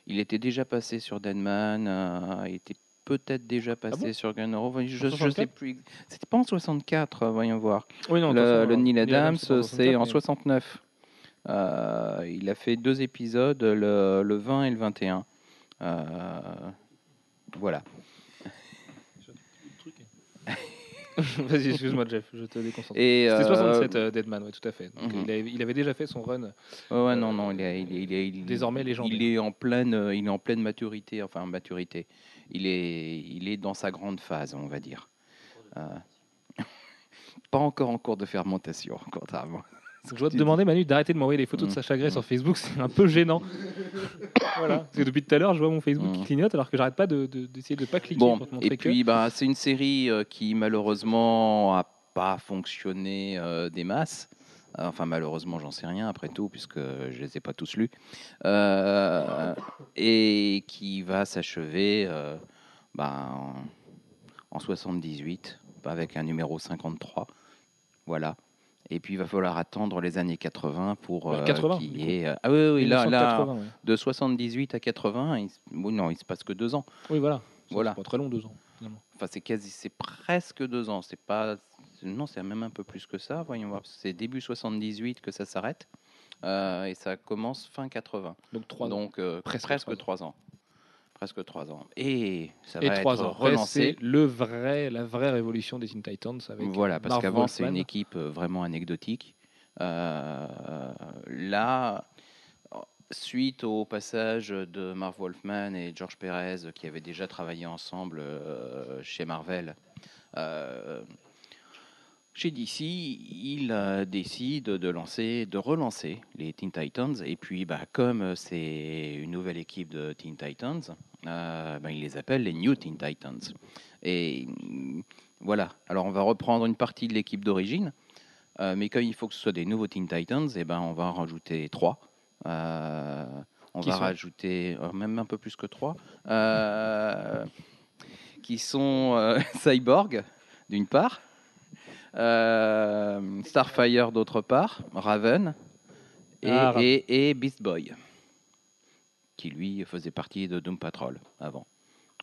Il était déjà passé sur Deadman. euh, il était peut-être déjà passé Ah bon sur Gun Hero. Je, je sais 64? plus. C'était pas en 64, euh, voyons voir. Oui, non, le, Neil Adams, c'est en mais- 69. Euh, il a fait deux épisodes, le, le 20 et le 21. Euh, voilà. Vas-y, excuse-moi, Jeff, je te déconcentre. Et, C'était euh, 67, euh, Deadman, ouais, tout à fait. Donc, mhm. il, avait, il avait déjà fait son run. Ouais, ouais, non, non, il est, il est- il est- il- Désormais légendaire. Il est en pleine, euh, il est en pleine maturité, enfin maturité. Il est, il est dans sa grande phase, on va dire. Euh, pas encore en cours de fermentation, contrairement. Je dois te demander, Manu, d'arrêter de m'envoyer des photos de Mm. Sacha Gray Mm. sur Facebook, c'est un peu gênant. voilà. Parce que depuis tout à l'heure, je vois mon Facebook qui Mm. clignote alors que j'arrête pas de- de- d'essayer de, ne pas cliquer Bon, pour te montrer et que. puis bah, c'est une série euh, qui malheureusement a pas fonctionné euh, des masses. Euh, Enfin, malheureusement, j'en sais rien après tout, puisque je les ai pas tous lus. Euh, et qui va s'achever euh, bah, en, en 78, avec un numéro 53. Voilà. Et puis, il va falloir attendre les années 80 pour Ouais, euh, 80, qu'il y ait... euh, Ah oui, oui, là, là 1980, ouais. de 78 à 80, il, non, il se passe que deux ans. Oui, voilà. Voilà. C'est pas très long, deux ans. finalement. Enfin, c'est quasi, c'est presque deux ans. C'est pas, non, c'est même un peu plus que ça. Voyons voir. C'est début 78 que ça s'arrête euh, et ça commence fin 80. Donc trois ans. Donc euh, Presque presque, ans. Presque trois ans. Et ça Et va trois être ans. Relancé. C'est le vrai, la vraie révolution des Teen Titans avec. Voilà, parce Marv qu'avant c'est une équipe euh, vraiment anecdotique. Euh, là, suite au passage de Marv Wolfman et George Perez, qui avaient déjà travaillé ensemble euh, chez Marvel, euh, chez DC, il euh, décide de lancer, de relancer les Teen Titans. Et puis, bah, comme c'est une nouvelle équipe de Teen Titans, euh, bah, il les appelle les New Teen Titans. Et mm, voilà. Alors, on va reprendre une partie de l'équipe d'origine. Euh, mais comme il faut que ce soit des nouveaux Teen Titans, et ben on va en rajouter trois. Euh, on Qui va rajouter euh, même un peu plus que trois, euh, qui sont euh, Cyborg d'une part, euh, Starfire d'autre part, Raven et, Ah, et Beast Boy, qui lui faisait partie de Doom Patrol avant.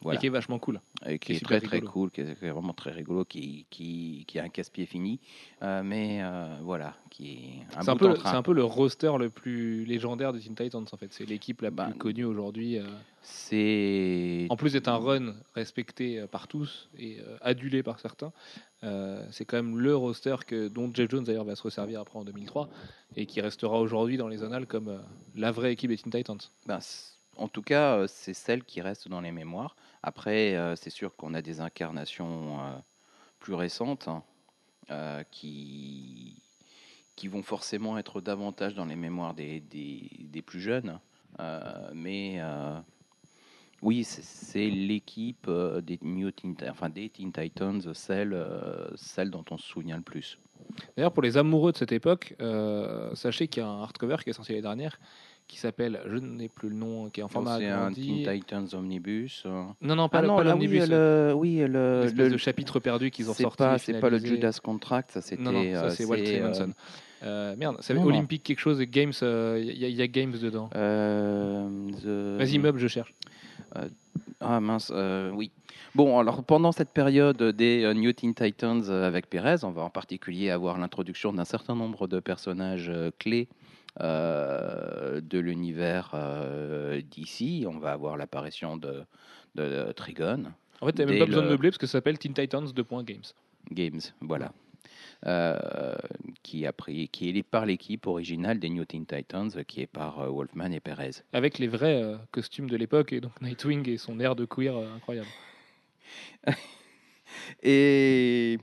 Voilà. Et qui est vachement cool. Et qui qui est très très rigolo. cool, qui est, qui est vraiment très rigolo, qui, qui, qui a un casse-pied fini, euh, mais euh, voilà, qui est un C'est un, bout peu, c'est un peu le roster le plus légendaire des Teen Titans en fait. C'est l'équipe la Bah, plus connue aujourd'hui. euh. C'est En plus d'être un run respecté par tous et adulé par certains, c'est quand même le roster que, dont Jeff Jones d'ailleurs va se resservir après en 2003 et qui restera aujourd'hui dans les annales comme la vraie équipe des Teen Titans. C- en tout cas, c'est celle qui reste dans les mémoires. Après, c'est sûr qu'on a des incarnations plus récentes hein, qui, qui vont forcément être davantage dans les mémoires des, des, plus jeunes. Euh, mais oui, c'est- l'équipe des, Teen, enfin, des Teen Titans, celle, celle dont on se souvient le plus. D'ailleurs, pour les amoureux de cette époque, sachez qu'il y a un hardcover qui est sorti l'année dernière qui s'appelle, je n'ai plus le nom, qui est en format C'est un. Teen Titans Omnibus. euh. Non, non, pas, Ah le- non, pas là, oui, l'omnibus. le, oui, le, l'espèce le- de chapitre perdu qu'ils ont c'est sorti. pas, c'est pas le. Judas Contract, ça c'était. Non, non, euh, ça c'est Walt c'est, euh, Simonson. Euh, merde, c'est non. Olympique quelque chose et Games, il y, a- y a Games dedans. euh, the- Vas-y, meuble, je cherche. Ah mince, euh, oui. Bon, alors pendant cette période des euh, New Teen Titans euh, avec Perez, on va en particulier avoir l'introduction d'un certain nombre de personnages euh, clés euh, de l'univers euh, d'ici. On va avoir l'apparition de, de Trigon En fait, t'as même pas besoin de le- meubler parce que ça s'appelle Teen Titans 2. Games. Games, voilà. euh, qui, a pris, qui est par l'équipe originale des New Teen Titans, qui est par euh, Wolfman et Perez. Avec les vrais euh, costumes de l'époque, et donc Nightwing et son air de queer euh, incroyable. Et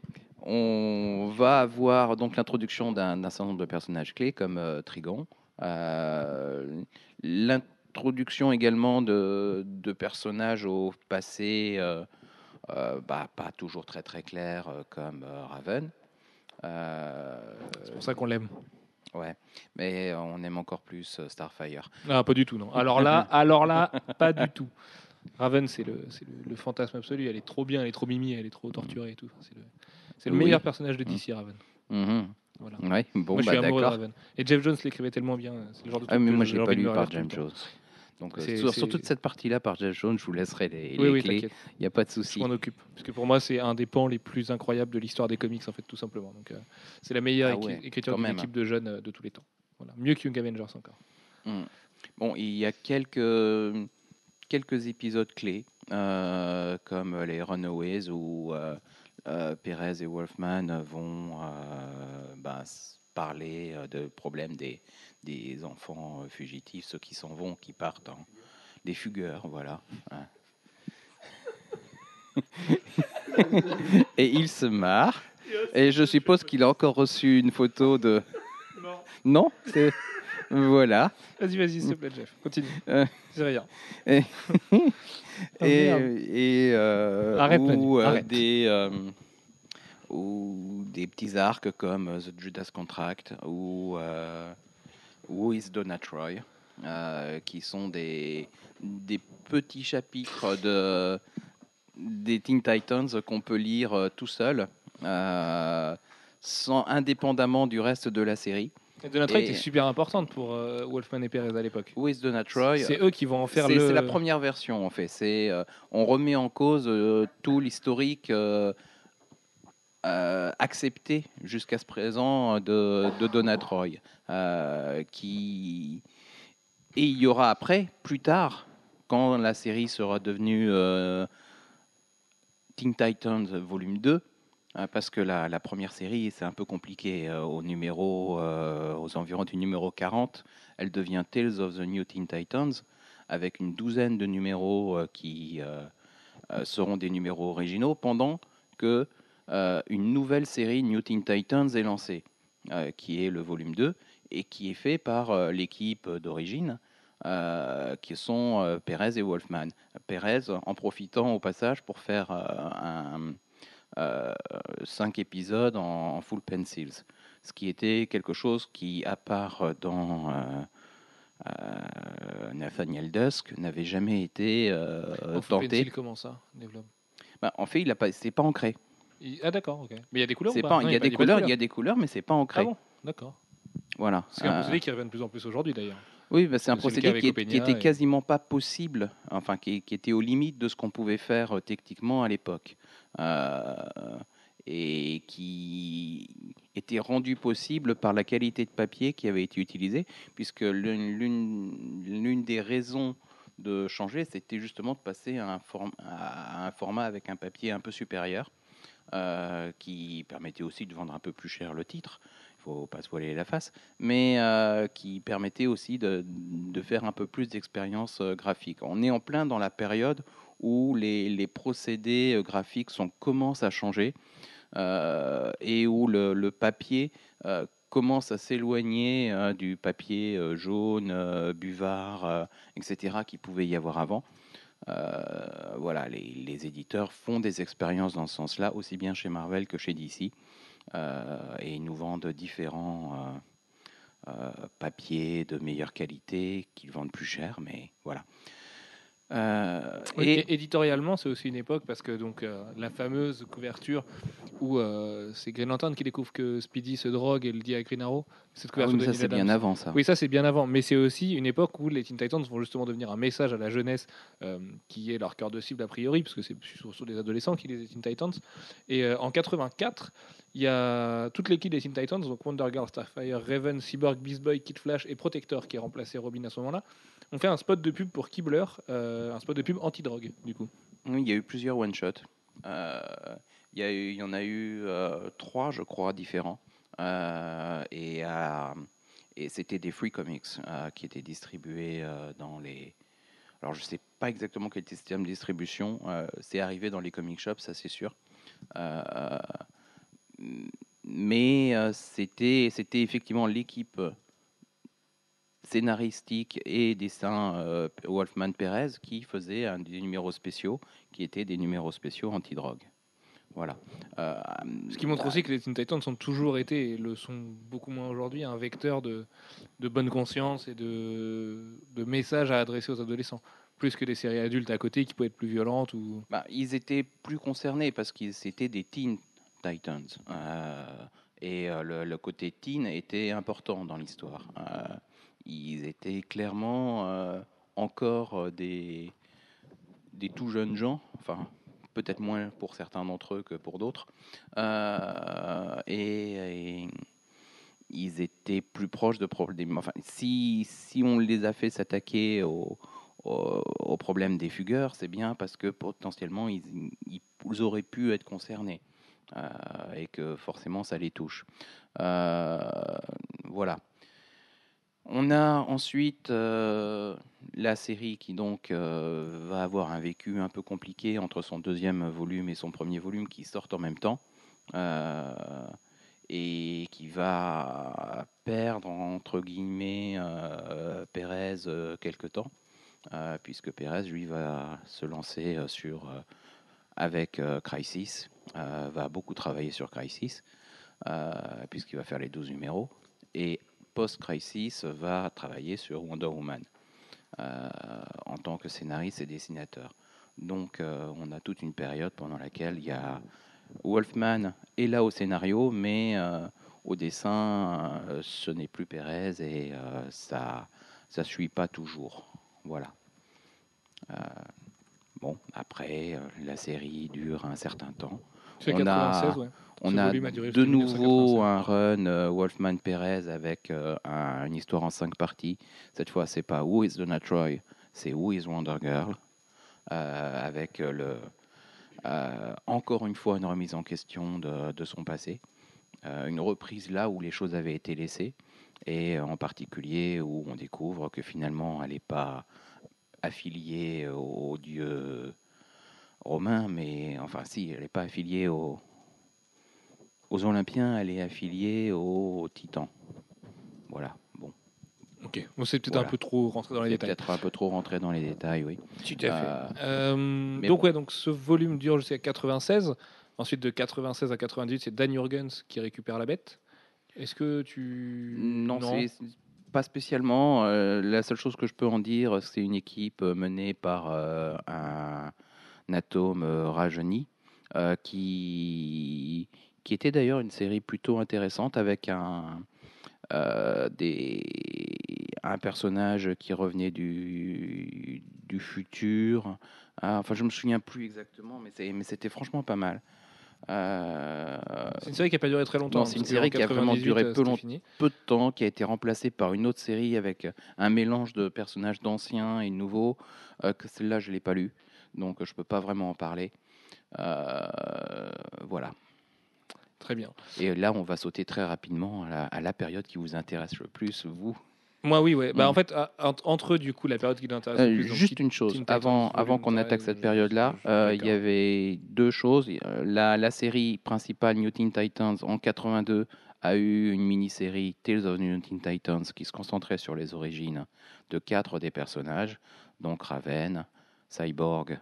on va avoir donc l'introduction d'un certain nombre de personnages clés comme euh, Trigon. Euh, l'introduction également de, de personnages au passé euh, bah, pas toujours très très clairs euh, comme Raven. C'est pour ça qu'on l'aime. ouais, mais on aime encore plus Starfire. Ah, pas du tout, non. Alors là, alors là, pas du tout. Raven, c'est le, c'est le, le fantasme absolu. Elle est trop bien, elle est trop mimi, elle est trop torturée et tout. C'est le, c'est le Oui. meilleur personnage de DC, Raven. Mhm. Voilà. Ouais, bon, moi, je bah, suis amoureux de. Raven. Et Jeff Jones l'écrivait tellement bien. C'est le genre de Ah, mais moi, je l'ai pas lu par temps. Jones. Donc, C'est- sur, c'est- sur toute cette partie-là, par James Jones, je vous laisserai les, Oui, les oui, clés. t'inquiète. Il n'y a pas de Je souci. m'en occupe. Parce que pour moi, c'est un des pans les plus incroyables de l'histoire des comics, en fait, tout simplement. Donc, euh, c'est la meilleure Ah ouais, écriture d'une équipe de jeunes euh, de tous les temps. Voilà. Mieux que Young Avengers encore. Bon, il y a quelques, quelques épisodes clés, euh, comme les Runaways, où euh, euh, Perez et Wolfman vont euh, bah, s- parler euh, de problèmes des, des enfants euh, fugitifs, ceux qui s'en vont, qui partent, en- des fugueurs, voilà. Hein. et il se marre. Et je suppose qu'il a encore reçu une photo de. Non, c'est voilà. Vas-y, vas-y, s'il te plaît, Jeff. Continue. Euh. C'est rien. Et, Oh, et, et, euh, Arrête, ou, euh, arrête. des euh, ou des petits arcs comme The Judas Contract ou Who is Donna Troy, qui sont des des petits chapitres de des Teen Titans qu'on peut lire tout seul, sans indépendamment du reste de la série. Et Donna Troy Et- était super importante pour euh, Wolfman et Perez à l'époque. Who is Donna Troy C'est eux qui vont en faire le. c'est la première version en fait. C'est euh, on remet en cause euh, tout l'historique accepté jusqu'à ce présent de, de Donna Troy, euh, qui et il y aura après, plus tard, quand la série sera devenue Teen Titans Volume 2. Hein, Parce que la, première série, c'est un peu compliqué. euh, au numéro, euh, aux environs du numéro 40, elle devient Tales of the New Teen Titans avec une douzaine de numéros euh, qui euh, euh, seront des numéros originaux, pendant que euh, une nouvelle série New Teen Titans est lancée, euh, qui est le volume 2, et qui est fait par euh, l'équipe d'origine, euh, qui sont euh, Perez et Wolfman. Perez en profitant au passage pour faire euh, un, euh, cinq épisodes en, en full pencils, ce qui était quelque chose qui, à part dans... euh, euh, Nathaniel Dusk n'avait jamais été euh, Au full tenté. pencil, comment ça développe Bah, en fait, il a pas, c'est pas ancré. Il- Ah d'accord, ok. Mais il y a des couleurs ou pas? pas, Non, il y a des pas de couleurs, il y a des couleurs, mais c'est pas ancré. Ah bon? D'accord. Voilà. C'est un Euh, procédé qui revient de plus en plus aujourd'hui d'ailleurs. oui, bah, c'est un procédé qui, qui était et- quasiment pas possible, enfin qui, qui était aux limites de ce qu'on pouvait faire euh, techniquement à l'époque, Euh, et qui était rendu possible par la qualité de papier qui avait été utilisée, puisque l'une- des raisons de changer, c'était justement de passer à un, format avec un papier un peu supérieur, euh, qui permettait aussi de vendre un peu plus cher le titre. Il faut pas se voiler la face, mais euh, qui permettait aussi de, de faire un peu plus d'expérience euh, graphique. On est en plein dans la période où les, les procédés euh, graphiques sont, commencent à changer euh, et où le, le papier euh, commence à s'éloigner du papier jaune, buvard, etc., qui pouvait y avoir avant. Voilà, les, les éditeurs font des expériences dans ce sens-là, aussi bien chez Marvel que chez DC, et ils nous vendent différents papiers de meilleure qualité qu'ils vendent plus cher, mais voilà. Euh, Oui, et éditorialement, c'est aussi une époque parce que donc euh, la fameuse couverture où euh, c'est Green Lantern qui découvre que Speedy se drogue et le dit à Green Arrow. Cette Ah oui, couverture mais ça c'est bien avant ça. Oui, ça c'est bien avant, mais c'est aussi une époque où les Teen Titans vont justement devenir un message à la jeunesse, qui est leur cœur de cible a priori, parce que c'est surtout des adolescents qui les Teen Titans. Et en 84, il y a toute l'équipe des Teen Titans, donc Wonder Girl, Starfire, Raven, Cyborg, Beast Boy, Kid Flash et Protector, qui a remplacé Robin à ce moment-là, ont fait un spot de pub pour Kibler, euh, un spot de pub anti-drogue, du coup. Oui, il y a eu plusieurs one-shots. Euh, Il y, en a eu euh, trois, je crois, différents. Et c'était des free comics qui étaient distribués dans les. Alors, je ne sais pas exactement quel système de distribution. c'est arrivé dans les comic shops, ça c'est sûr. Mais c'était effectivement l'équipe scénaristique et dessin euh, Wolfman Perez qui faisait un, des numéros spéciaux qui étaient des numéros spéciaux anti-drogue. Voilà. Euh, Ce qui montre aussi que les Teen Titans ont toujours été, et le sont beaucoup moins aujourd'hui, un vecteur de, de bonne conscience et de, de messages à adresser aux adolescents. Plus que des séries adultes à côté qui pouvaient être plus violentes. Ou... Bah, ils étaient plus concernés parce qu'ils étaient des Teen Titans. Euh, et euh, le, le côté teen était important dans l'histoire. Euh, ils étaient clairement euh, encore euh, des, des tout jeunes gens, enfin peut-être moins pour certains d'entre eux que pour d'autres. Euh, et, ils étaient plus proches de problèmes. Enfin, si, si on les a fait s'attaquer au, au, au problème des fugueurs, c'est bien parce que potentiellement ils, ils auraient pu être concernés et que forcément ça les touche. Voilà. On a ensuite euh, la série qui donc euh, va avoir un vécu un peu compliqué entre son deuxième volume et son premier volume qui sortent en même temps euh, et qui va perdre entre guillemets Pérez quelque temps puisque Pérez lui va se lancer avec Crisis va beaucoup travailler sur Crisis puisqu'il va faire les 12 numéros et post-Crisis va travailler sur Wonder Woman euh, en tant que scénariste et dessinateur. Donc euh, on a toute une période pendant laquelle il y a Wolfman est là au scénario, mais euh, au dessin, ce n'est plus Pérez et ça ça suit pas toujours. Voilà. Bon, après, la série dure un certain temps. On a- 96, ouais. On Ce a volume a duré de nouveau 1985. un run euh, Wolfman Perez avec euh, un- une histoire en cinq parties. Cette fois, c'est pas Who is Donna Troy, c'est Who is Wonder Girl, euh, avec le encore une fois une remise en question de, de son passé, une reprise là où les choses avaient été laissées, et en particulier où on découvre que finalement elle n'est pas affiliée au dieu romain, mais enfin si, elle n'est pas affiliée au, aux Olympiens, elle est affiliée aux Titans. Voilà. Bon, Ok. Bon, c'est peut-être Voilà. un peu trop rentré dans les détails. peut-être un peu trop rentré dans les détails, oui. Tout à fait. Euh, Euh, donc bon. ouais, donc ce volume dure jusqu'à 96. Ensuite de 96 à 98, c'est Dan Jurgens qui récupère la bête. Est-ce que tu Non, c'est pas spécialement. Euh, la seule chose que je peux en dire, c'est une équipe menée par un, un atome euh, rajeuni, euh, qui, qui était d'ailleurs une série plutôt intéressante avec un, euh, des, un personnage qui revenait du, du futur. Ah, enfin, je me souviens plus exactement, mais c'était franchement pas mal. Euh, C'est une série qui a pas duré très longtemps. Hein, c'est une série qui a vraiment 98, duré peu long- peu de temps, qui a été remplacée par une autre série avec un mélange de personnages d'anciens et nouveaux, euh, que celle-là, je ne l'ai pas lu, donc je ne peux pas vraiment en parler. Euh, voilà. Très bien. Et là, on va sauter très rapidement à la, à la période qui vous intéresse le plus, vous. Moi, oui, ouais. Bah, Mm. en fait, entre eux, du coup, la période qui l'intéresse Euh, le plus. donc, juste une chose, avant, qu'on attaque 13, cette période-là, euh, il y avait deux choses. La, la série principale New Teen Titans en 82 a eu une mini-série Tales of New Teen Titans qui se concentrait sur les origines de quatre des personnages, donc Raven, Cyborg,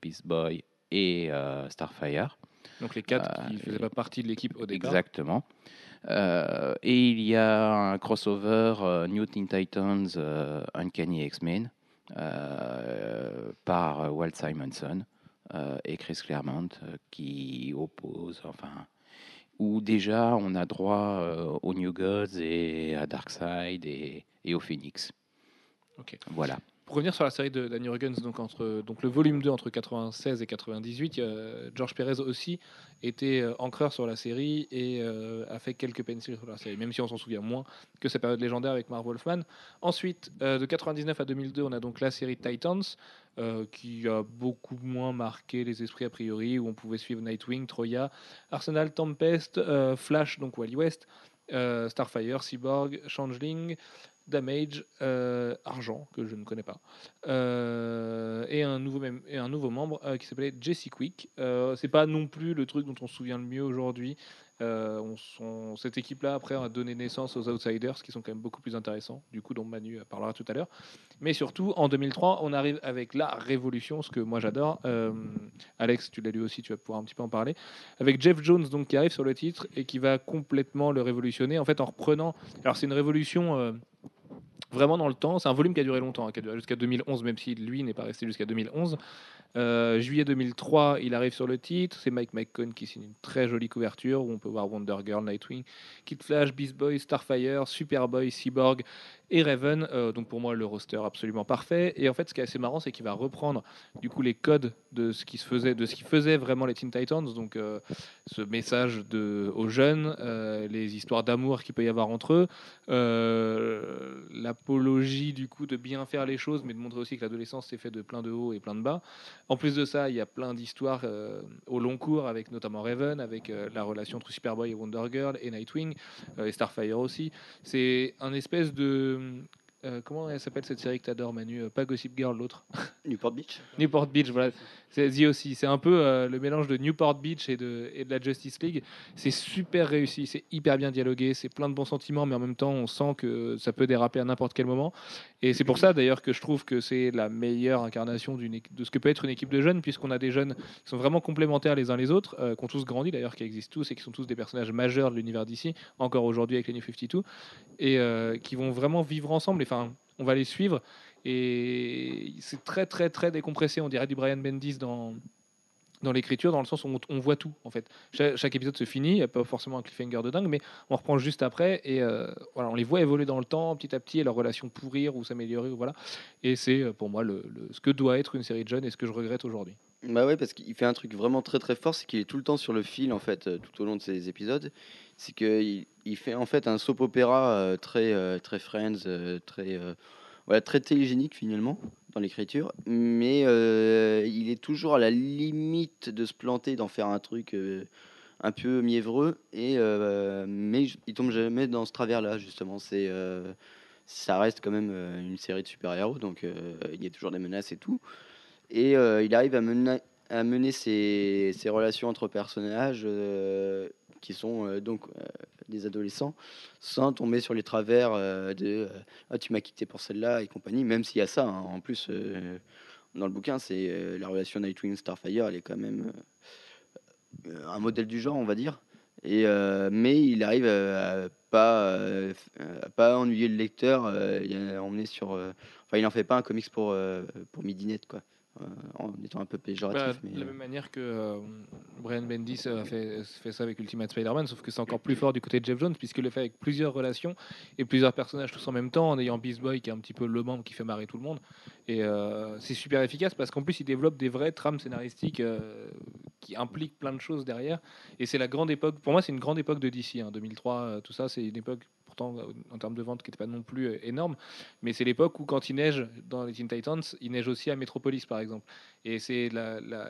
Beast Boy et euh, Starfire. Donc les quatre Euh, qui faisaient pas partie de l'équipe au départ. Exactement. Euh, et il y a un crossover euh, New Teen Titans euh, Uncanny X-Men euh, par euh, Walt Simonson euh, et Chris Claremont euh, qui oppose, enfin, où déjà on a droit euh, aux New Gods et à Darkseid et, et au Phoenix. Voilà. Pour revenir sur la série de Danny Huggins, donc, le volume 2 entre 96 et 98, euh, George Perez aussi était euh, encreur sur la série et euh, a fait quelques pencils sur la série, même si on s'en souvient moins que sa période légendaire avec Marv Wolfman. Ensuite, euh, de 99 à 2002, on a donc la série Titans, euh, qui a beaucoup moins marqué les esprits a priori, où on pouvait suivre Nightwing, Troya, Arsenal, Tempest, euh, Flash, donc Wally West, euh, Starfire, Cyborg, Changeling, Damage, euh, Argent, que je ne connais pas, euh, et, un nouveau membre euh, qui s'appelait Jesse Quick. C'est pas non plus le truc dont on se souvient le mieux aujourd'hui. Cette équipe-là, après, a donné naissance aux Outsiders, qui sont quand même beaucoup plus intéressants, du coup, dont Manu parlera tout à l'heure. Mais surtout, en 2003, on arrive avec la révolution, ce que moi j'adore. Alex, tu l'as lu aussi, tu vas pouvoir un petit peu en parler. Avec Jeff Jones, donc, qui arrive sur le titre et qui va complètement le révolutionner, en fait, en reprenant. Alors, c'est une révolution. Vraiment dans le temps, c'est un volume qui a duré longtemps, hein, qui a duré jusqu'à 2011, même si lui n'est pas resté jusqu'à 2011. Euh, juillet 2003, il arrive sur le titre. C'est Mike McCone qui signe une très jolie couverture où on peut voir Wonder Girl, Nightwing, Kid Flash, Beast Boy, Starfire, Superboy, Cyborg et Raven. Euh, donc pour moi, le roster absolument parfait. Et en fait, ce qui est assez marrant, c'est qu'il va reprendre du coup les codes de ce qui se faisait, de ce qui faisait vraiment les Teen Titans. Donc euh, ce message aux jeunes, euh, les histoires d'amour qu'il peut y avoir entre eux, l'apologie du coup de bien faire les choses, mais de montrer aussi que l'adolescence c'est fait de plein de hauts et plein de bas. En plus de ça, il y a plein d'histoires euh, au long cours avec notamment Raven, avec euh, la relation entre Superboy et Wonder Girl et Nightwing euh, et Starfire aussi. C'est un espèce de euh, comment elle s'appelle cette série que t'adores Manu Euh, Pas Gossip Girl, l'autre. Newport Beach Newport Beach, voilà. C'est The aussi. C'est un peu euh, le mélange de Newport Beach et de, et de la Justice League. C'est super réussi, c'est hyper bien dialogué, c'est plein de bons sentiments, mais en même temps, on sent que ça peut déraper à n'importe quel moment. Et c'est pour ça d'ailleurs que je trouve que c'est la meilleure incarnation de ce que peut être une équipe de jeunes, puisqu'on a des jeunes qui sont vraiment complémentaires les uns les autres, euh, qui ont tous grandi d'ailleurs, qui existent tous et qui sont tous des personnages majeurs de l'univers d'ici, encore aujourd'hui avec les New 52, et qui vont vraiment vivre ensemble. Et, On va les suivre. Et c'est très, très, très décompressé. On dirait du Brian Bendis dans, dans l'écriture, dans le sens où on, voit tout, en fait. Chaque, épisode se finit, il n'y a pas forcément un cliffhanger de dingue, mais on reprend juste après et euh, voilà, on les voit évoluer dans le temps, petit à petit, et leur relation pourrir ou s'améliorer. Voilà. Et c'est euh, pour moi le, ce que doit être une série de jeunes et ce que je regrette aujourd'hui. Bah ouais, parce qu'il fait un truc vraiment très très fort, c'est qu'il est tout le temps sur le fil en fait, euh, tout au long de ses épisodes. C'est qu'il il fait en fait un soap opéra euh, très euh, très Friends, euh, très voilà très télégénique finalement dans l'écriture, mais il est toujours à la limite de se planter, d'en faire un truc un peu mièvreux, et mais il tombe jamais dans ce travers-là justement. C'est ça reste quand même une série de super-héros, donc il y a toujours des menaces et tout. Et il arrive à mener, à mener ses, ses relations entre personnages qui sont euh, donc euh, des adolescents sans tomber sur les travers euh, de Ah, tu m'as quitté pour celle-là et compagnie, même s'il y a ça. hein. En plus, dans le bouquin, c'est la relation Nightwing-Starfire, elle est quand même un modèle du genre, on va dire. Et, mais il arrive à, pas, à pas ennuyer le lecteur, il a sur. Enfin, il en fait pas un comics pour, pour midinette, quoi. Euh, en étant un peu péjoratif. Bah, mais, de la euh, même manière que euh, Brian Bendis a fait, fait ça avec Ultimate Spider-Man, sauf que c'est encore plus fort du côté de Jeff Jones, puisqu'il le fait avec plusieurs relations et plusieurs personnages tous en même temps, en ayant Beast Boy qui est un petit peu le membre qui fait marrer tout le monde. Et euh, c'est super efficace parce qu'en plus, il développe des vraies trames scénaristiques euh, qui impliquent plein de choses derrière. Et c'est la grande époque, pour moi, c'est une grande époque de DC, hein, 2003, euh, tout ça, c'est une époque euh, en termes de vente qui n'était pas non plus euh, énorme, mais c'est l'époque où quand il neige dans les Teen Titans, il neige aussi à Metropolis par exemple. Et c'est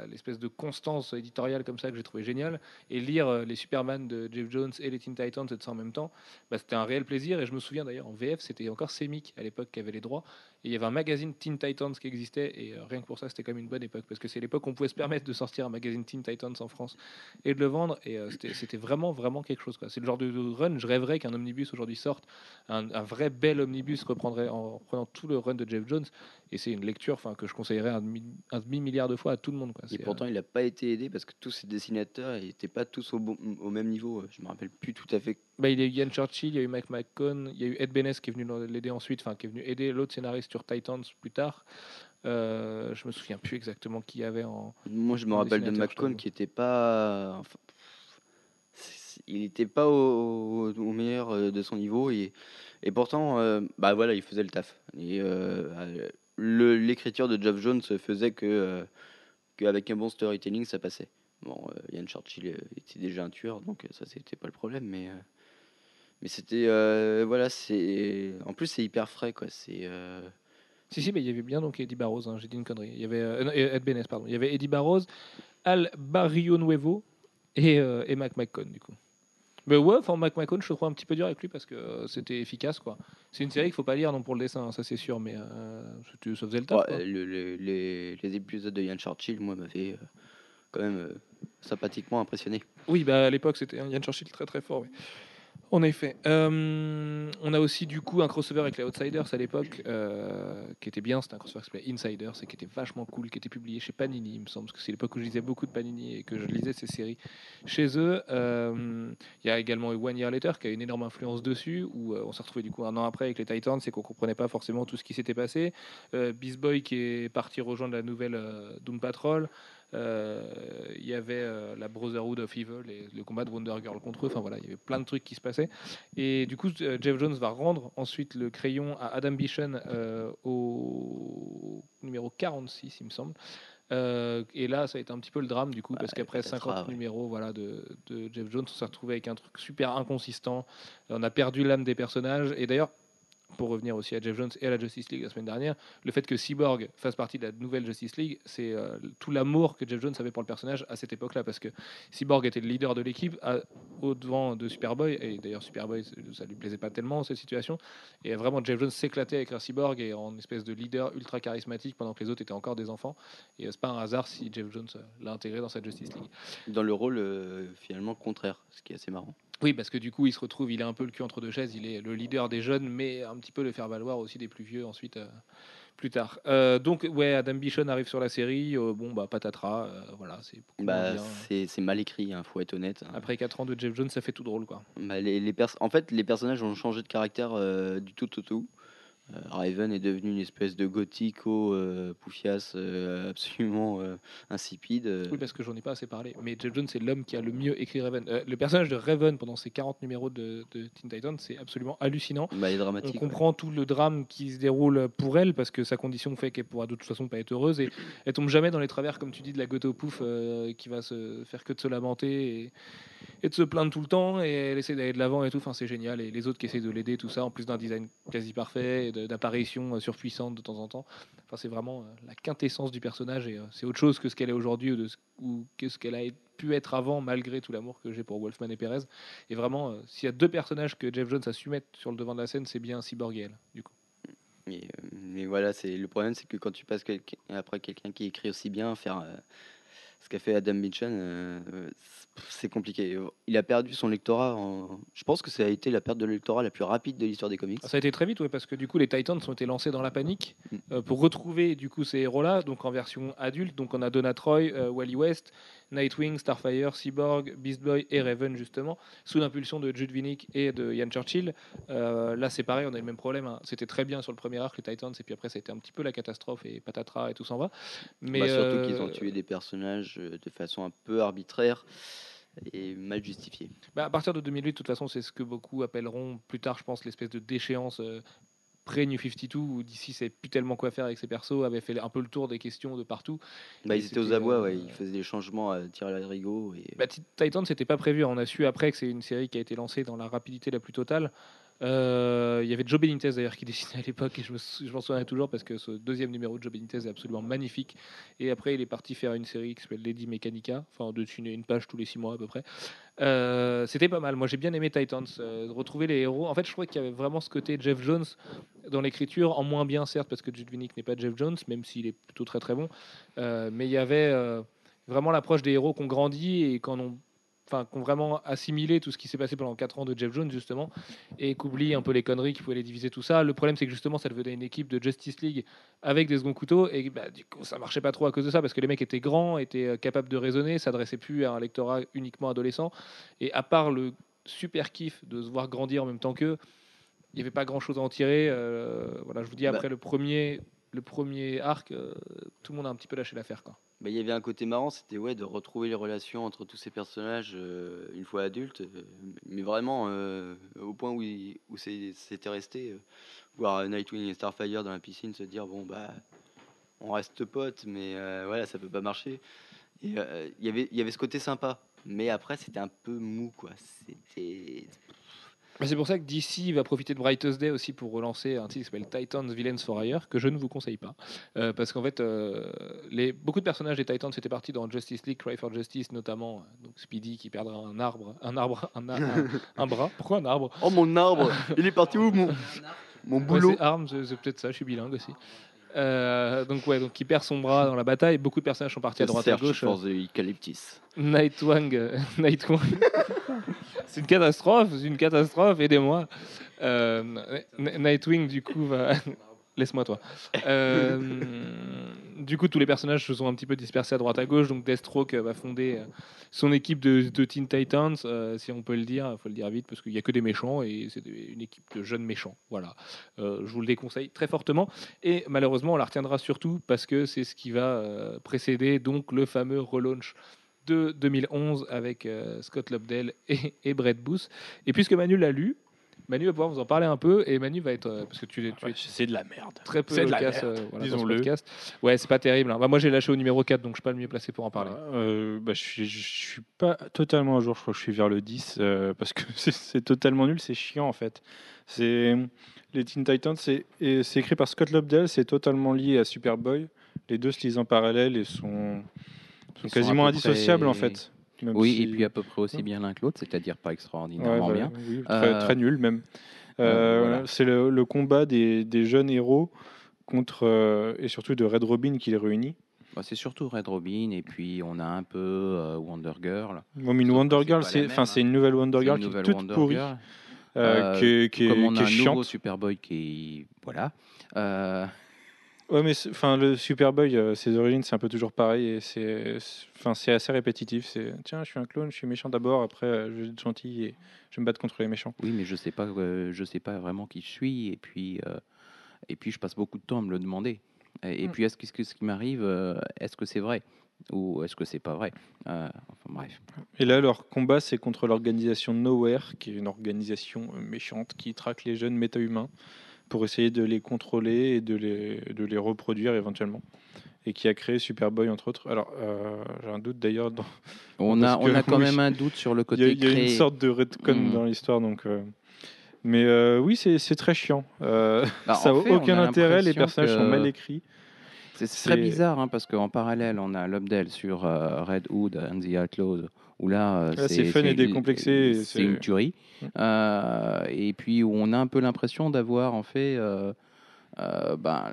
l'espèce de constance éditoriale comme ça que j'ai trouvé génial. Et lire euh, les Superman de Jeff Jones et les Teen Titans et ça en même temps, bah, c'était un réel plaisir. Et je me souviens d'ailleurs en VF, c'était encore Semic à l'époque qui avait les droits. Il y avait un magazine Teen Titans qui existait. Et euh, rien que pour ça, c'était quand même une bonne époque. Parce que c'est l'époque où on pouvait se permettre de sortir un magazine Teen Titans en France et de le vendre. Et euh, c'était- vraiment, vraiment quelque chose. C'est le genre de, run. Je rêverais qu'un omnibus aujourd'hui sorte. Un, un vrai bel omnibus reprendrait en reprenant tout le run de Jeff Jones. Et c'est une lecture enfin, que je conseillerais un demi- un demi-milliard de fois à tout le monde. Quoi. Et C'est, euh, pourtant, il n'a pas été aidé parce que tous ces dessinateurs n'étaient pas tous au, bon- au même niveau. Je me rappelle plus tout à fait. Bah, il y a eu Ian Churchill, il y a eu Mike McCone, il y a eu Ed Benes qui est venu l'aider ensuite, enfin qui est venu aider l'autre scénariste sur Titans plus tard. Euh, je me souviens plus exactement qui y avait en. Moi, je me rappelle de McCone qui était pas. enfin, il n'était pas au, au meilleur euh, de son niveau et, et pourtant, euh, bah voilà, il faisait le taf. Et euh, l'écriture de Geoff Jones faisait que euh, qu'avec un bon storytelling, ça passait. Bon, euh, Ian Churchill euh, était déjà un tueur, donc ça c'était pas le problème, mais mais c'était voilà, c'est en plus c'est hyper frais quoi. C'est Si, si, mais il y avait bien donc Eddie Barrows, hein, j'ai dit une connerie. Il y avait Ed Benes, pardon. Il y avait Eddie Barrows, Al Barrio Nuevo et, et Mac McCone, du coup. Mais ouais, enfin, Mac McCone, je trouve un petit peu dur avec lui parce que euh, c'était efficace, quoi. C'est une série qu'il faut pas lire non pour le dessin, hein, ça c'est sûr, mais euh, ça faisait le taf. ouais, quoi. le- le- les, les épisodes de Ian Churchill, moi, m'avaient euh, quand même euh, sympathiquement impressionné. Oui, bah, à l'époque, c'était un Ian Churchill très très fort. oui. En effet. Euh, on a aussi du coup un crossover avec les Outsiders à l'époque euh, qui était bien. C'était un crossover qui s'appelait Insiders et qui était vachement cool, qui était publié chez Panini, il me semble, parce que c'est l'époque où je lisais beaucoup de Panini et que je lisais ces séries chez eux. Euh, Il y a également One Year Later qui a une énorme influence dessus, où on s'est retrouvé du coup un an après avec les Titans et qu'on comprenait pas forcément tout ce qui s'était passé. Beast Boy qui est parti rejoindre la nouvelle Doom Patrol. Euh, Il y avait euh, la Brotherhood of Evil et le combat de Wonder Girl contre eux. Enfin voilà, il y avait plein de trucs qui se passaient. Et du coup, euh, Jeff Jones va rendre ensuite le crayon à Adam euh, au numéro 46, il me semble. Euh, et là, ça a été un petit peu le drame du coup, parce qu'après patatras, 50 ouais. numéros voilà, de, de Jeff Jones, on s'est retrouvé avec un truc super inconsistant. On a perdu l'âme des personnages. Et d'ailleurs, pour revenir aussi à Jeff Jones et à la Justice League la semaine dernière, le fait que Cyborg fasse partie de la nouvelle Justice League, c'est euh, tout l'amour que Jeff Jones avait pour le personnage à cette époque-là, parce que Cyborg était le leader de l'équipe au devant de Superboy, et d'ailleurs Superboy, ça- lui plaisait pas tellement cette situation, et vraiment Jeff Jones s'éclatait avec un Cyborg et en espèce de leader ultra charismatique pendant que les autres étaient encore des enfants, et euh, c'est pas un hasard si Jeff Jones euh, l'a intégré dans sa Justice League. Dans le rôle finalement contraire, ce qui est assez marrant. Oui, parce que du coup, il se retrouve, il est un peu le cul entre deux chaises, il est le leader des jeunes, mais un petit peu le faire valoir aussi des plus vieux ensuite, euh, plus tard. Euh, donc, ouais, Adam Bichon arrive sur la série, euh, bon, bah, patatras, voilà, c'est Bah, c'est c'est mal écrit, il faut être honnête. hein. Après 4 ans de Jeff Jones, ça fait tout drôle, quoi. Bah, les, les pers- en fait, les personnages ont changé de caractère du tout au tout. Euh, Raven est devenu une espèce de gothico euh, poufias euh, absolument euh, insipide. euh. Oui, parce que j'en ai pas assez parlé. Mais Jeff Jones, c'est l'homme qui a le mieux écrit Raven. Euh, le personnage de Raven pendant ces 40 numéros de, de Teen Titans, c'est absolument hallucinant. Bah, il est On ouais. comprend tout le drame qui se déroule pour elle parce que sa condition fait qu'elle pourra de toute façon pas être heureuse et elle tombe jamais dans les travers comme tu dis de la goto pouf euh, qui va se faire que de se lamenter et, et de se plaindre tout le temps et elle essaie d'aller de l'avant et tout. Enfin c'est génial. Et les autres qui essaient de l'aider tout ça en plus d'un design quasi parfait et d'apparitions euh, surpuissantes de temps en temps. Enfin c'est vraiment euh, la quintessence du personnage et euh, c'est autre chose que ce qu'elle est aujourd'hui ou, ou que ce qu'elle a pu être avant malgré tout l'amour que j'ai pour Wolfman et Perez. Et vraiment, s'il y a deux personnages que Jeff Jones a su mettre sur le devant de la scène, c'est bien Cyborg et elle, du coup. Mais, voilà, c'est le problème, c'est que quand tu passes après quelqu'un qui écrit aussi bien, faire ce qu'a fait Adam Mitchell, euh, c'est- compliqué. Il a perdu son lectorat. en- Je pense que ça a été la perte de lectorat la plus rapide de l'histoire des comics. Ça a été très vite, ouais, parce que du coup, les Titans ont été lancés dans la panique Mm. euh, pour retrouver du coup ces héros-là, donc en version adulte. Donc on a Donna Troy, euh, Wally West, Nightwing, Starfire, Cyborg, Beast Boy et Raven justement, sous l'impulsion de Jude Winnick et de Ian Churchill. Là, c'est pareil, on a le même problème. hein. C'était très bien sur le premier arc, les Titans, et puis après, ça a été un petit peu la catastrophe et patatras et tout s'en va. Mais Bah, surtout qu'ils ont tué des personnages euh, de façon un peu arbitraire et mal justifiée. Bah, à partir de 2008, de toute façon, c'est ce que beaucoup appelleront plus tard, je pense, l'espèce de déchéance euh, pré-New 52, où d'ici, c'est plus tellement quoi faire avec ses persos, avait fait un peu le tour des questions de partout. Bah, ils étaient aux abois, euh, ouais, ils faisaient des changements à tirer à rigot. Et... Bah, Ti- Titan, c'était pas prévu. On a su après que c'est une série qui a été lancée dans la rapidité la plus totale. Euh, Il y avait Joe Benitez d'ailleurs qui dessinait à l'époque et je me je m'en souviens toujours parce que ce deuxième numéro de Joe Benitez est absolument magnifique. Et après, il est parti faire une série qui s'appelle Lady Mechanica, enfin de dessiner une page tous les six mois à peu près. Euh, C'était pas mal. Moi, j'ai bien aimé Titans. euh, retrouver les héros. En fait, je trouvais qu'il y avait vraiment ce côté Jeff Jones dans l'écriture, en moins bien certes parce que Jude Winnick n'est pas Jeff Jones, même s'il est plutôt très très bon. Mais il y avait vraiment l'approche des héros qu'on grandit et ont enfin qu'on vraiment assimilé tout ce qui s'est passé pendant 4 ans de Jeff Jones justement et qu'oublie un peu les conneries qui pouvaient les diviser tout ça le problème c'est que justement ça devenait une équipe de Justice League avec des seconds couteaux et bah, du coup ça marchait pas trop à cause de ça parce que les mecs étaient grands étaient euh, capables de raisonner s'adressaient plus à un lectorat uniquement adolescent et à part le super kiff de se voir grandir en même temps qu'eux il n'y avait pas grand chose à en tirer. euh, voilà, je vous dis, Bah. après le premier, le premier arc, euh, tout le monde a un petit peu lâché l'affaire. Quoi. Bah, il y avait un côté marrant, c'était ouais, de retrouver les relations entre tous ces personnages euh, une fois adultes, euh, mais vraiment au point où, où c'était resté, voir Nightwing et Starfire dans la piscine se dire bon bah on reste potes, mais voilà ça peut pas marcher. Et il y avait il y avait ce côté sympa, mais après c'était un peu mou quoi. C'était Mais C'est pour ça que DC va profiter de Brightest Day aussi pour relancer un titre qui s'appelle Titans Villains for Hire, que je ne vous conseille pas. Euh, parce qu'en fait, euh, les, beaucoup de personnages des Titans étaient partis dans Justice League, Cry for Justice notamment. euh, Donc Speedy qui perdra un arbre, un arbre, un, un- un bras. Pourquoi un arbre? Oh mon arbre, il est parti où mon mon Ouais, boulot? C'est c'est peut-être ça, je suis bilingue aussi. Euh, donc ouais, donc qui perd son bras dans la bataille. Beaucoup de personnages sont partis à droite à Search gauche. for the Eucalyptus. Nightwing, euh, Nightwing. c'est une catastrophe, c'est une catastrophe, aidez-moi. Euh, Nightwing, du coup, va. Laisse-moi toi. Du coup, tous les personnages se sont un petit peu dispersés à droite à gauche. Donc, Deathstroke euh, va fonder euh, son équipe de, Teen Titans, euh, si on peut le dire. Il faut le dire vite parce qu'il n'y a que des méchants et c'est une équipe de jeunes méchants. Voilà. Je vous le déconseille très fortement. Et malheureusement, on la retiendra surtout parce que c'est ce qui va précéder donc le fameux relaunch de 2011 avec Scott Lobdell et, et Brett Booth. Et puisque Manu l'a lu, Manu va pouvoir vous en parler un peu et Manu va être euh, parce que tu, tu es c'est de la merde. très peu c'est de la merde, euh, voilà, dans ce disons-le. Ouais, c'est pas terrible. hein. Bah, moi j'ai lâché au numéro 4 donc je suis pas le mieux placé pour en parler. Euh, bah, je, suis, je suis pas totalement à jour, je crois que je suis vers le 10 euh, parce que c'est- totalement nul, c'est chiant en fait. C'est les Teen Titans, c'est écrit par Scott Lobdell, c'est totalement lié à Superboy. Les deux se lisent en parallèle et sont, quasiment indissociables en fait. Même Oui, si- et puis à peu près aussi bien l'un que l'autre, c'est-à-dire pas Ouais, extraordinairement bah, bien. oui, très, Euh, très nul même. Euh, voilà. C'est le, le combat des, des jeunes héros contre euh, et surtout de Red Robin qui les réunit. Bah, c'est surtout Red Robin, et puis on a un peu euh, Wonder Girl. Moi, mais une Wonder c'est Girl, c'est hein. une nouvelle Wonder Girl qui est toute pourrie, Girl. euh, Euh, qui est, qui Comme on a un nouveau Superboy qui est... Voilà. Euh, Ouais, mais enfin le Superboy, euh, ses origines, c'est un peu toujours pareil et c'est, enfin c'est assez répétitif. C'est tiens, je suis un clone, je suis méchant d'abord, après euh, je vais être gentil et je vais me battre contre les méchants. oui, mais je sais pas, euh, je sais pas vraiment qui je suis, et puis, euh, et puis je passe beaucoup de temps à me le demander. Et, et Mm. puis est-ce que ce que- ce qui m'arrive, euh, est-ce que c'est vrai ou est-ce que c'est pas vrai? Euh, Enfin bref. Et là, leur combat, c'est contre l'organisation Nowhere, qui est une organisation méchante qui traque les jeunes méta-humains pour essayer de les contrôler et de les, de les reproduire éventuellement. Et qui a créé Superboy, entre autres. Alors, euh, j'ai un doute d'ailleurs. Dans... On a, on a quand même un doute sur le côté il y a une sorte de retcon Mm. dans l'histoire. donc. euh, Mais euh, oui, c'est très chiant. Bah, ça n'a aucun intérêt, les personnages sont mal écrits. C'est très bizarre hein, parce qu'en parallèle, on a Lobdell sur Red Hood and the Outlaws, où là, euh, Là, c'est fun et décomplexé, C'est une tuerie. Mm. Euh, et puis où on a un peu l'impression d'avoir en fait. euh, euh, ben,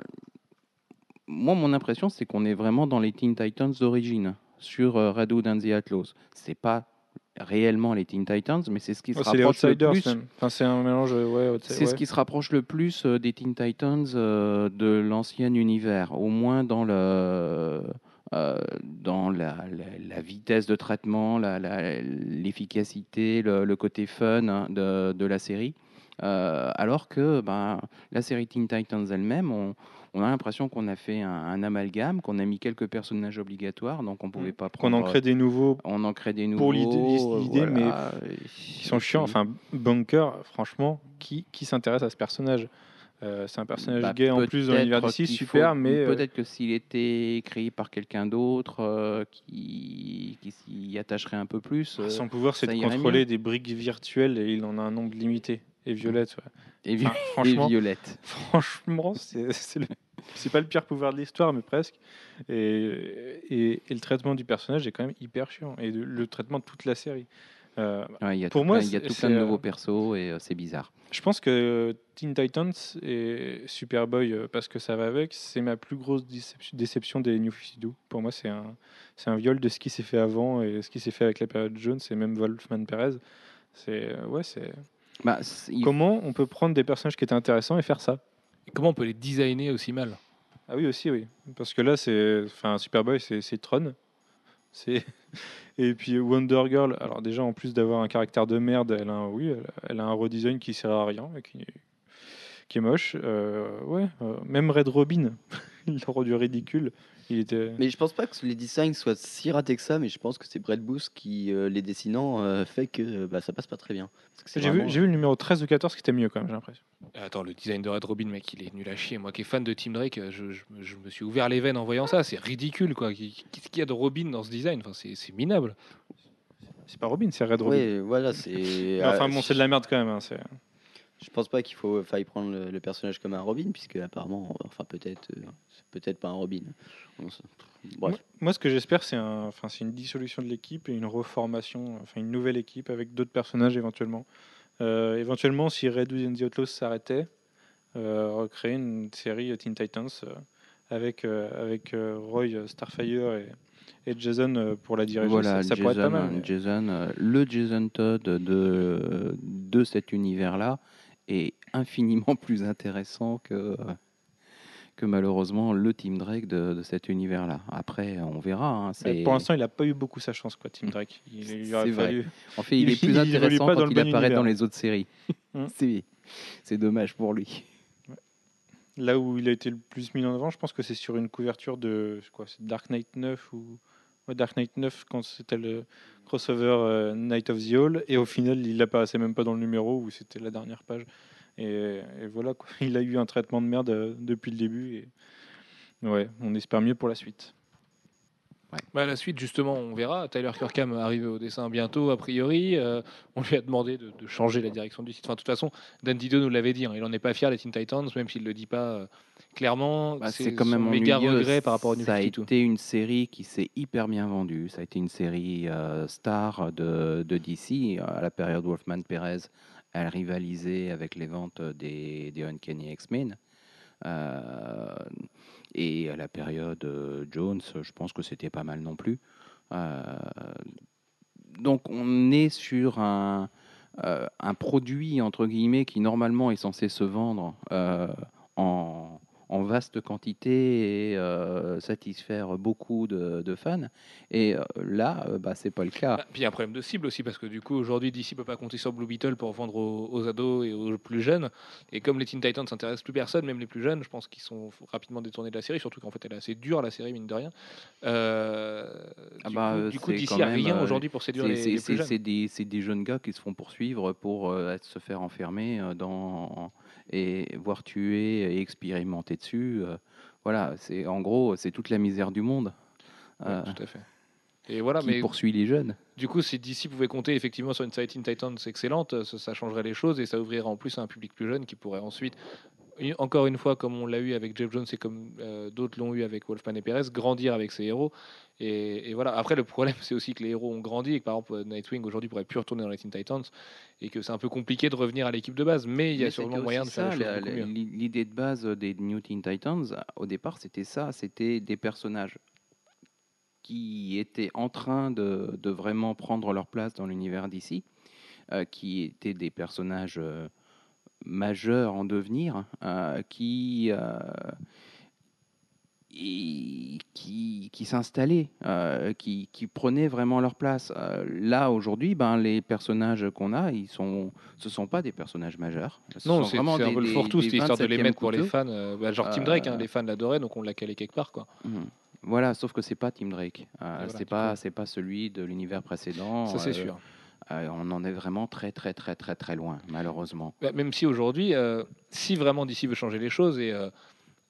moi, mon impression, c'est qu'on est vraiment dans les Teen Titans d'origine sur Red Hood and the Outlaws. C'est pas réellement les Teen Titans, mais c'est ce qui se Ouais, les rapproche le plus. Enfin, c'est un mélange. Ouais, C'est ce qui se rapproche le plus des Teen Titans de l'ancien univers, au moins dans le euh, dans la, la- la vitesse de traitement, l'efficacité, le, le côté fun hein, de, de la série. Euh, alors que ben, la série Teen Titans elle-même, on, on a l'impression qu'on a fait un, un amalgame, qu'on a mis quelques personnages obligatoires, donc on pouvait pas Qu'on prendre. en crée des nouveaux on en crée des nouveaux. pour l'idée- l'idée, mais voilà. qui sont chiants. Enfin, Bunker, franchement, qui, qui s'intéresse à ce personnage? Euh, C'est un personnage Bah, gay en plus dans l'univers peut-être d'ici, super, faut- mais euh, peut-être que s'il était créé par quelqu'un d'autre euh, qui, qui s'y attacherait un peu plus. euh, son pouvoir, c'est de contrôler mieux. des briques virtuelles et il en a un nombre limité. Et Violette, ouais. et, vi- Enfin, et franchement, Violette. franchement, c'est pas le pire pouvoir de l'histoire, mais presque. Et, et, et le traitement du personnage est quand même hyper chiant. Et le, le traitement de toute la série. Euh, Ouais, il y a Pour tout moi, plein- il y a c'est- tout c'est, plein de euh, nouveaux persos et euh, c'est bizarre. Je pense que Teen Titans et Superboy, euh, parce que ça va avec, c'est ma plus grosse déception, déception des New 52. Pour moi, c'est un, c'est un viol de ce qui s'est fait avant et ce qui s'est fait avec la période Jones et même Wolfman Perez. C'est euh, ouais, c'est Bah, c'est- comment on peut prendre des personnages qui étaient intéressants et faire ça? Et comment on peut les designer aussi mal? Ah oui aussi oui, parce que là c'est, enfin Superboy c'est c'est Tron, et puis Wonder Girl. Alors déjà en plus d'avoir un caractère de merde, elle a un, oui, elle, a un redesign qui sert à rien et qui est moche. Euh, euh, même Red Robin, il l'a rendu ridicule. Il était. Mais je pense pas que les designs soient si ratés que ça, mais je pense que c'est Brett Booth qui, euh, les dessinant, euh, fait que euh, bah, ça passe pas très bien. J'ai vu, vraiment- j'ai vu le numéro 13 ou 14 qui était mieux quand même, j'ai l'impression. Attends, le design de Red Robin, mec, il est nul à chier. Moi qui est fan de Tim Drake, euh, je, je me- je me suis ouvert les veines en voyant ça. C'est ridicule, quoi. Qu'est-ce qu'il y a de Robin dans ce design? Enfin, C'est minable. C'est pas Robin, c'est Red Robin. Ouais, voilà, c'est. Enfin euh, bon, c'est de la merde quand même. hein, Je pense pas qu'il faut faille prendre le, le personnage comme un Robin, puisque apparemment, enfin peut-être, euh, c'est peut-être pas un Robin. On Bref. Moi, moi, ce que j'espère, c'est un, enfin, c'est une dissolution de l'équipe et une reformation, enfin une nouvelle équipe avec d'autres personnages éventuellement. Euh, éventuellement, si Red Hood and the Outlaws s'arrêtait, euh, recréer une série Teen Titans euh, avec, euh, avec euh, Roy Starfire et, et Jason euh, pour la diriger. Voilà, ça, ça pourrait être pas Jason, mal. mais- Jason, euh, le Jason Todd de, de cet univers-là est infiniment plus intéressant que, que malheureusement le Team Drake de, de cet univers-là. Après, on verra. hein, pour l'instant, il n'a pas eu beaucoup sa chance, quoi, Tim Drake. Il, il C'est vrai. fallu- En fait, il, il- est plus intéressant quand il bon apparaît univers. dans les autres séries. Hmm. c'est, c'est dommage pour lui. Là où il a été le plus mis en avant, je pense que c'est sur une couverture de c'est Dark Knight 9 ou Dark Knight 9 quand c'était le crossover euh, Night of the Hall et au final il apparaissait même pas dans le numéro où c'était la dernière page et, voilà quoi. il a eu un traitement de merde euh, depuis le début et ouais on espère mieux pour la suite. Bah, la suite, justement, on verra. Tyler Kirkham arrive au dessin bientôt, a priori. Euh, on lui a demandé de, de changer la direction du site. Enfin, de toute façon, Dan Dido nous l'avait dit. hein, il n'en est pas fier des Teen Titans, même s'il ne le dit pas euh, clairement. Bah, c'est c'est quand même son méga ennuyeux. regret par rapport au New Ça a 52. été une série qui s'est hyper bien vendue. Ça a été une série euh, star de, de DC. À la période Wolfman Perez, elle rivalisait avec les ventes des, des Uncanny X-Men. Euh, et à la période euh, Jones, je pense que c'était pas mal non plus. Euh, donc on est sur un, euh, un produit entre guillemets qui normalement est censé se vendre en, en vaste quantité et euh, satisfaire beaucoup de, de fans. Et euh, là, euh, bah, c'est pas le cas. Ah, puis il y a un problème de cible aussi, parce que du coup, aujourd'hui, DC peut pas compter sur Blue Beetle pour vendre aux, aux ados et aux plus jeunes. Et comme les Teen Titans s'intéressent plus personne, même les plus jeunes, je pense qu'ils sont rapidement détournés de la série, surtout qu'en fait, elle est assez dure, la série, mine de rien. Euh, Ah du bah, coup, du coup, DC a rien aujourd'hui pour séduire les, les plus c'est- jeunes. c'est des, des jeunes gars qui se font poursuivre pour se faire enfermer dans, et voir tuer et expérimenter dessus. euh, voilà, c'est en gros, c'est toute la misère du monde Ouais, euh, tout à fait. Et voilà, qui mais poursuit les jeunes. du coup, si DC pouvait compter effectivement sur une série Teen Titans excellente, ça, ça changerait les choses et ça ouvrirait en plus à un public plus jeune qui pourrait ensuite, encore une fois, comme on l'a eu avec Jeff Jones et comme euh, d'autres l'ont eu avec Wolfman et Perez, grandir avec ses héros. Et, et voilà. Après, le problème, c'est aussi que les héros ont grandi et que par exemple, Nightwing aujourd'hui pourrait plus retourner dans les Teen Titans et que c'est un peu compliqué de revenir à l'équipe de base. Mais il y a sûrement moyen de faire ça, L'idée de base des New Teen Titans, au départ, c'était ça, c'était des personnages qui étaient en train de, de vraiment prendre leur place dans l'univers d'ici, qui étaient des personnages euh, majeurs en devenir, euh, qui, euh, et qui, qui s'installaient, euh, qui, qui prenaient vraiment leur place. Euh, là, aujourd'hui, ben, les personnages qu'on a, ils sont, ce ne sont pas des personnages majeurs. Ce Non, c'est un peu le fourre-tout, cette histoire de les 27e mettre pour les fans. euh, bah, genre Tim Drake, hein, les fans l'adoraient, donc on l'a calé quelque part. Quoi. Mhm. Voilà, sauf que c'est pas Tim Drake. Voilà, c'est pas, pas celui de l'univers précédent. Ça, c'est sûr. Euh, on en est vraiment très, très, très, très, très loin, malheureusement. Bah, même si aujourd'hui, euh, si vraiment DC veut changer les choses, et euh,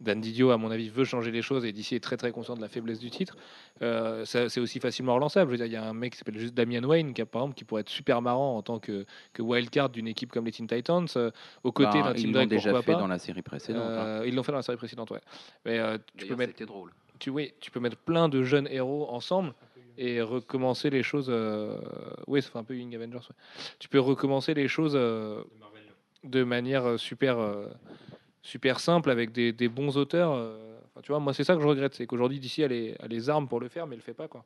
Dan Didio, à mon avis, veut changer les choses, et DC est très très conscient de la faiblesse du titre, euh, c'est aussi facilement relançable. Je veux dire, il y a un mec qui s'appelle juste Damian Wayne, qui, a, par exemple, qui pourrait être super marrant en tant que, que wildcard d'une équipe comme les Teen Titans, euh, aux côtés Ben, d'un Team ils l'ont déjà fait pas. dans la série précédente. hein. Ils l'ont fait dans la série précédente, ouais. Mais euh, tu, peux D'ailleurs, mettre, c'était drôle. tu, oui, tu peux mettre plein de jeunes héros ensemble et recommencer les choses. euh, Oui, ça fait un peu Young Avengers. ouais. Tu peux recommencer les choses euh, de manière euh, super, euh, super simple avec des, des bons auteurs. euh. Enfin, tu vois, moi, c'est ça que je regrette, c'est qu'aujourd'hui, d'ici, a les, a les armes pour le faire, mais elle le fait pas, quoi.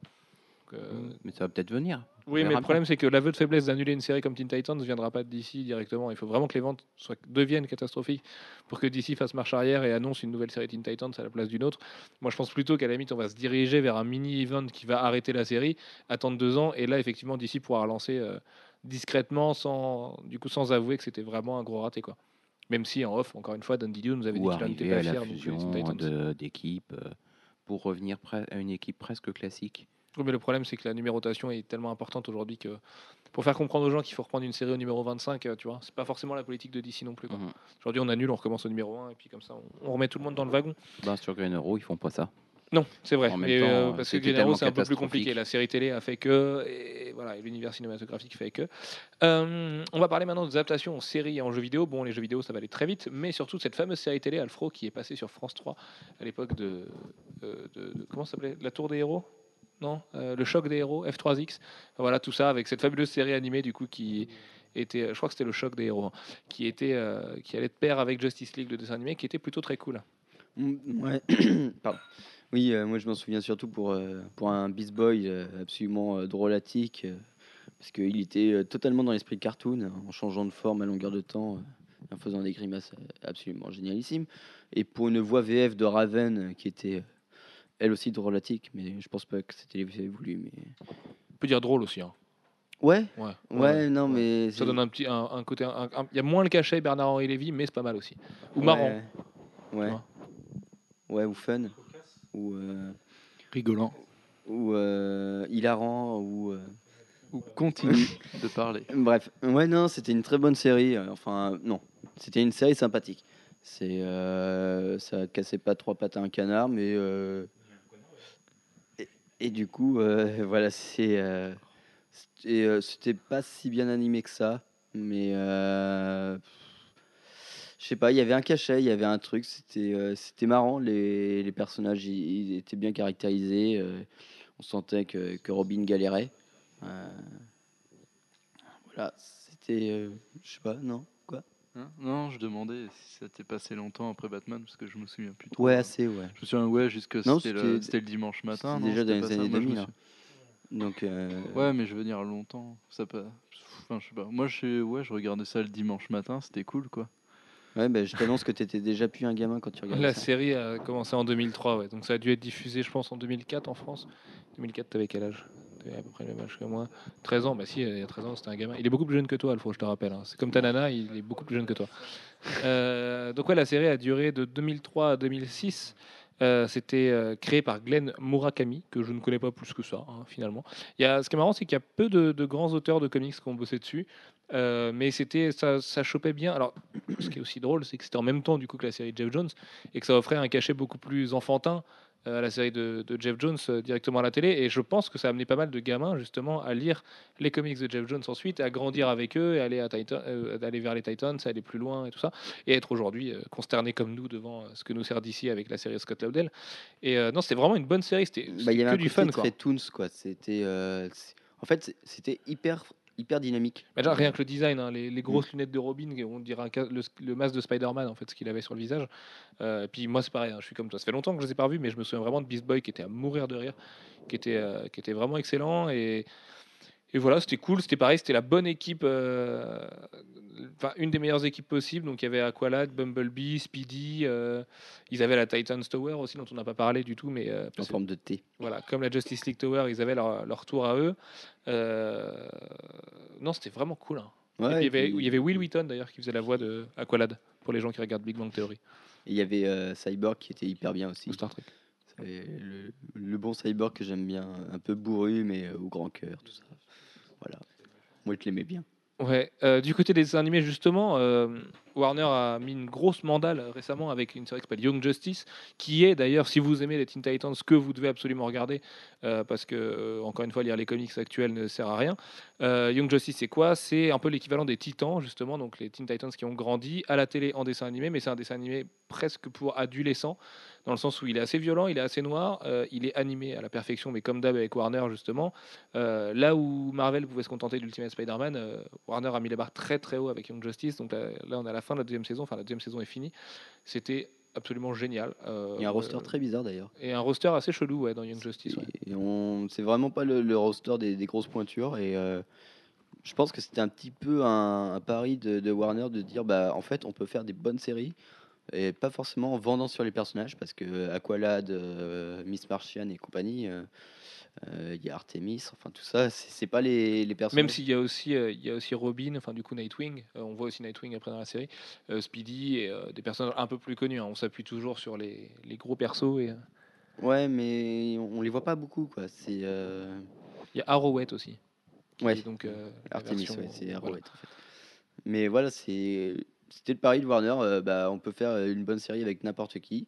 Donc, euh, Mais ça va peut-être venir. oui, mais le problème, c'est que l'aveu de faiblesse d'annuler une série comme Teen Titans ne viendra pas d'ici directement. Il faut vraiment que les ventes soient, deviennent catastrophiques pour que DC fasse marche arrière et annonce une nouvelle série Teen Titans à la place d'une autre. Moi, je pense plutôt qu'à la limite, on va se diriger vers un mini-event qui va arrêter la série, attendre deux ans, et là, effectivement, DC pourra relancer euh, discrètement, sans, du coup, sans avouer que c'était vraiment un gros raté. Quoi. Même si en off, encore une fois, Don Didio nous avait dit qu'il en était arriver pas fier. euh, pour revenir à une équipe presque classique. Oui, mais le problème, c'est que la numérotation est tellement importante aujourd'hui que pour faire comprendre aux gens qu'il faut reprendre une série au numéro 25, euh, tu vois, c'est pas forcément la politique de DC non plus. Mhm. Aujourd'hui, on annule, on recommence au numéro 1 et puis comme ça, on, on remet tout le monde dans le wagon. Ben, sur Green Arrow, ils font pas ça. Non, c'est vrai. Même Mais, temps, euh, euh, parce que Green Arrow, c'est un peu plus compliqué. La série télé a fait que, et voilà, et l'univers cinématographique fait que. Euh, on va parler maintenant des adaptations en série et en jeux vidéo. Bon, les jeux vidéo, ça va aller très vite, mais surtout de cette fameuse série télé Alfro qui est passée sur France 3 à l'époque de, euh, de, de- comment ça s'appelait? La Tour des héros? Non, Euh, le choc des héros, F3X. Voilà tout ça avec cette fabuleuse série animée du coup qui était, je crois que c'était le choc des héros, hein, qui était, euh, qui allait de pair avec Justice League, le dessin animé, qui était plutôt très cool. Mm, Ouais. Pardon. Oui, euh, moi je m'en souviens surtout pour, pour un Beast Boy absolument drôlatique, parce qu'il était totalement dans l'esprit cartoon, hein, en changeant de forme à longueur de temps, en faisant des grimaces absolument génialissimes. Et pour une voix VF de Raven qui était elle aussi drôlatique, mais je pense pas que c'était voulu. Mais... On peut dire drôle aussi. hein. Ouais, Ouais, ouais, non, mais. Ça c'est- donne un petit un, un côté. un- un- Il y a moins le cachet Bernard-Henri Lévy, mais c'est pas mal aussi. Ou marrant. Ouais, ouais. ou fun. Ou, euh, Rigolant. ou euh, hilarant, ou. euh, Ou continue de parler. Bref, ouais, non, c'était une très bonne série. Enfin, non, c'était une série sympathique. C'est, euh, ça cassait pas trois pattes à un canard, mais euh, et, du coup, euh, voilà, c'est, euh, c'était, euh, c'était pas si bien animé que ça, mais je sais pas, il y avait un cachet, il y avait un truc, c'était, c'était marrant. Les, les personnages, étaient bien caractérisés. on sentait que, que Robin galérait. Voilà, c'était. je sais pas, non? Hein non, je demandais si ça t'est passé longtemps après Batman, parce que je me souviens plus trop. Ouais, assez, ouais. Je me souviens, ouais, jusque c'était le, le dimanche matin. c'était non, déjà dans les années Moi, je me 2000, hein. Donc. euh, Ouais, mais je veux dire longtemps. Ça peut... Enfin, je sais pas. Moi, je, ouais, je regardais ça le dimanche matin, c'était cool, quoi. Ouais, bah, je t'annonce que t'étais déjà plus un gamin quand tu regardais La ça. série a commencé en 2003, ouais. donc ça a dû être diffusé, je pense, en 2004 en France. 2004, t'avais quel âge? Près le même âge que moi. 13 ans, bah si, il y a 13 ans, c'était un gamin. Il est beaucoup plus jeune que toi, Alfro, je te rappelle. hein. C'est comme ta nana, il est beaucoup plus jeune que toi. Euh, donc ouais, la série a duré de 2003 à 2006. Euh, C'était euh, créé par Glenn Murakami, que je ne connais pas plus que ça, hein, finalement. Y a, ce qui est marrant, c'est qu'il y a peu de, grands auteurs de comics qui ont bossé dessus. Mais c'était ça, ça chopait bien. Alors, ce qui est aussi drôle, c'est que c'était en même temps du coup que la série Jeff Jones et que ça offrait un cachet beaucoup plus enfantin à la série de, de Jeff Jones euh, directement à la télé. Et je pense que ça a amené pas mal de gamins justement à lire les comics de Jeff Jones ensuite, à grandir avec eux, et aller à Titan, euh, d'aller vers les Titans, aller plus loin et tout ça, et être aujourd'hui euh, consterné comme nous devant euh, ce que nous sert d'ici avec la série Scott Laudel. Et euh, non, c'était vraiment une bonne série. C'était Bah, c'était que du fun quoi. très Toons, quoi. C'était. euh, en fait, c'était hyper, hyper dynamique. Mais rien que le design, hein, les, grosses lunettes de Robin, on dirait le, le masque de Spider-Man, en fait, ce qu'il avait sur le visage. Euh, et puis moi, c'est pareil, hein, je suis comme toi. Ça fait longtemps que je ne les ai pas revus, mais je me souviens vraiment de Beast Boy qui était à mourir de rire, qui était, euh, qui était vraiment excellent. Et, et voilà, c'était cool, c'était pareil, c'était la bonne équipe, euh, enfin, une des meilleures équipes possibles. Donc il y avait Aqualad, Bumblebee, Speedy, euh, ils avaient la Titans Tower aussi, dont on n'a pas parlé du tout, mais euh, En forme de T. voilà, comme la Justice League Tower, ils avaient leur, leur tour à eux. Non, c'était vraiment cool. hein. Et puis, il, y et avait, puis- il y avait Will Wheaton d'ailleurs qui faisait la voix de Aqualad pour les gens qui regardent Big Bang Theory Il y avait Cyborg qui était hyper bien aussi. ou Star Trek. Le, le bon Cyborg que j'aime bien, un peu bourru mais au grand cœur, tout ça. Voilà. Moi, je l'aimais bien. Ouais, euh, du côté des animés justement, euh, Warner a mis une grosse mandale récemment avec une série qui s'appelle Young Justice, qui est d'ailleurs, si vous aimez les Teen Titans, que vous devez absolument regarder, euh, parce que euh, encore une fois, lire les comics actuels ne sert à rien. Euh, Young Justice, c'est quoi? C'est un peu l'équivalent des Titans justement, donc les Teen Titans qui ont grandi à la télé en dessin animé, mais c'est un dessin animé presque pour adolescents, dans le sens où il est assez violent, il est assez noir, il est animé à la perfection, mais comme d'hab avec Warner justement. Là où Marvel pouvait se contenter d'Ultimate Spider-Man, Warner a mis la barre très très haut avec Young Justice. Donc là, là, on est à la fin de la deuxième saison. Enfin, la deuxième saison est finie. C'était absolument génial. Euh, Il y a un roster euh, très bizarre d'ailleurs. Et un roster assez chelou ouais, dans Young Justice. ouais. Et on, c'est vraiment pas le, le roster des, des grosses pointures. Et euh, je pense que c'était un petit peu un, un pari de, de Warner de dire bah en fait on peut faire des bonnes séries Et pas forcément en vendant sur les personnages, parce que Aqualad, euh, Miss Martian et compagnie, euh, il y a Artemis, enfin tout ça, c'est pas les, les personnages. Même s'il y a aussi, euh, il y a aussi Robin, enfin du coup Nightwing. euh, on voit aussi Nightwing après dans la série, euh, Speedy et euh, des personnages un peu plus connus. hein. On s'appuie toujours sur les, les gros persos et euh, Ouais, mais on les voit pas beaucoup, quoi. C'est euh, il y a Arrowhead aussi. Ouais. donc euh, Artemis, version- ouais, c'est voilà. Arrowhead, en fait. Mais voilà, c'est c'était le pari de Warner. euh, bah, on peut faire euh, une bonne série avec n'importe qui,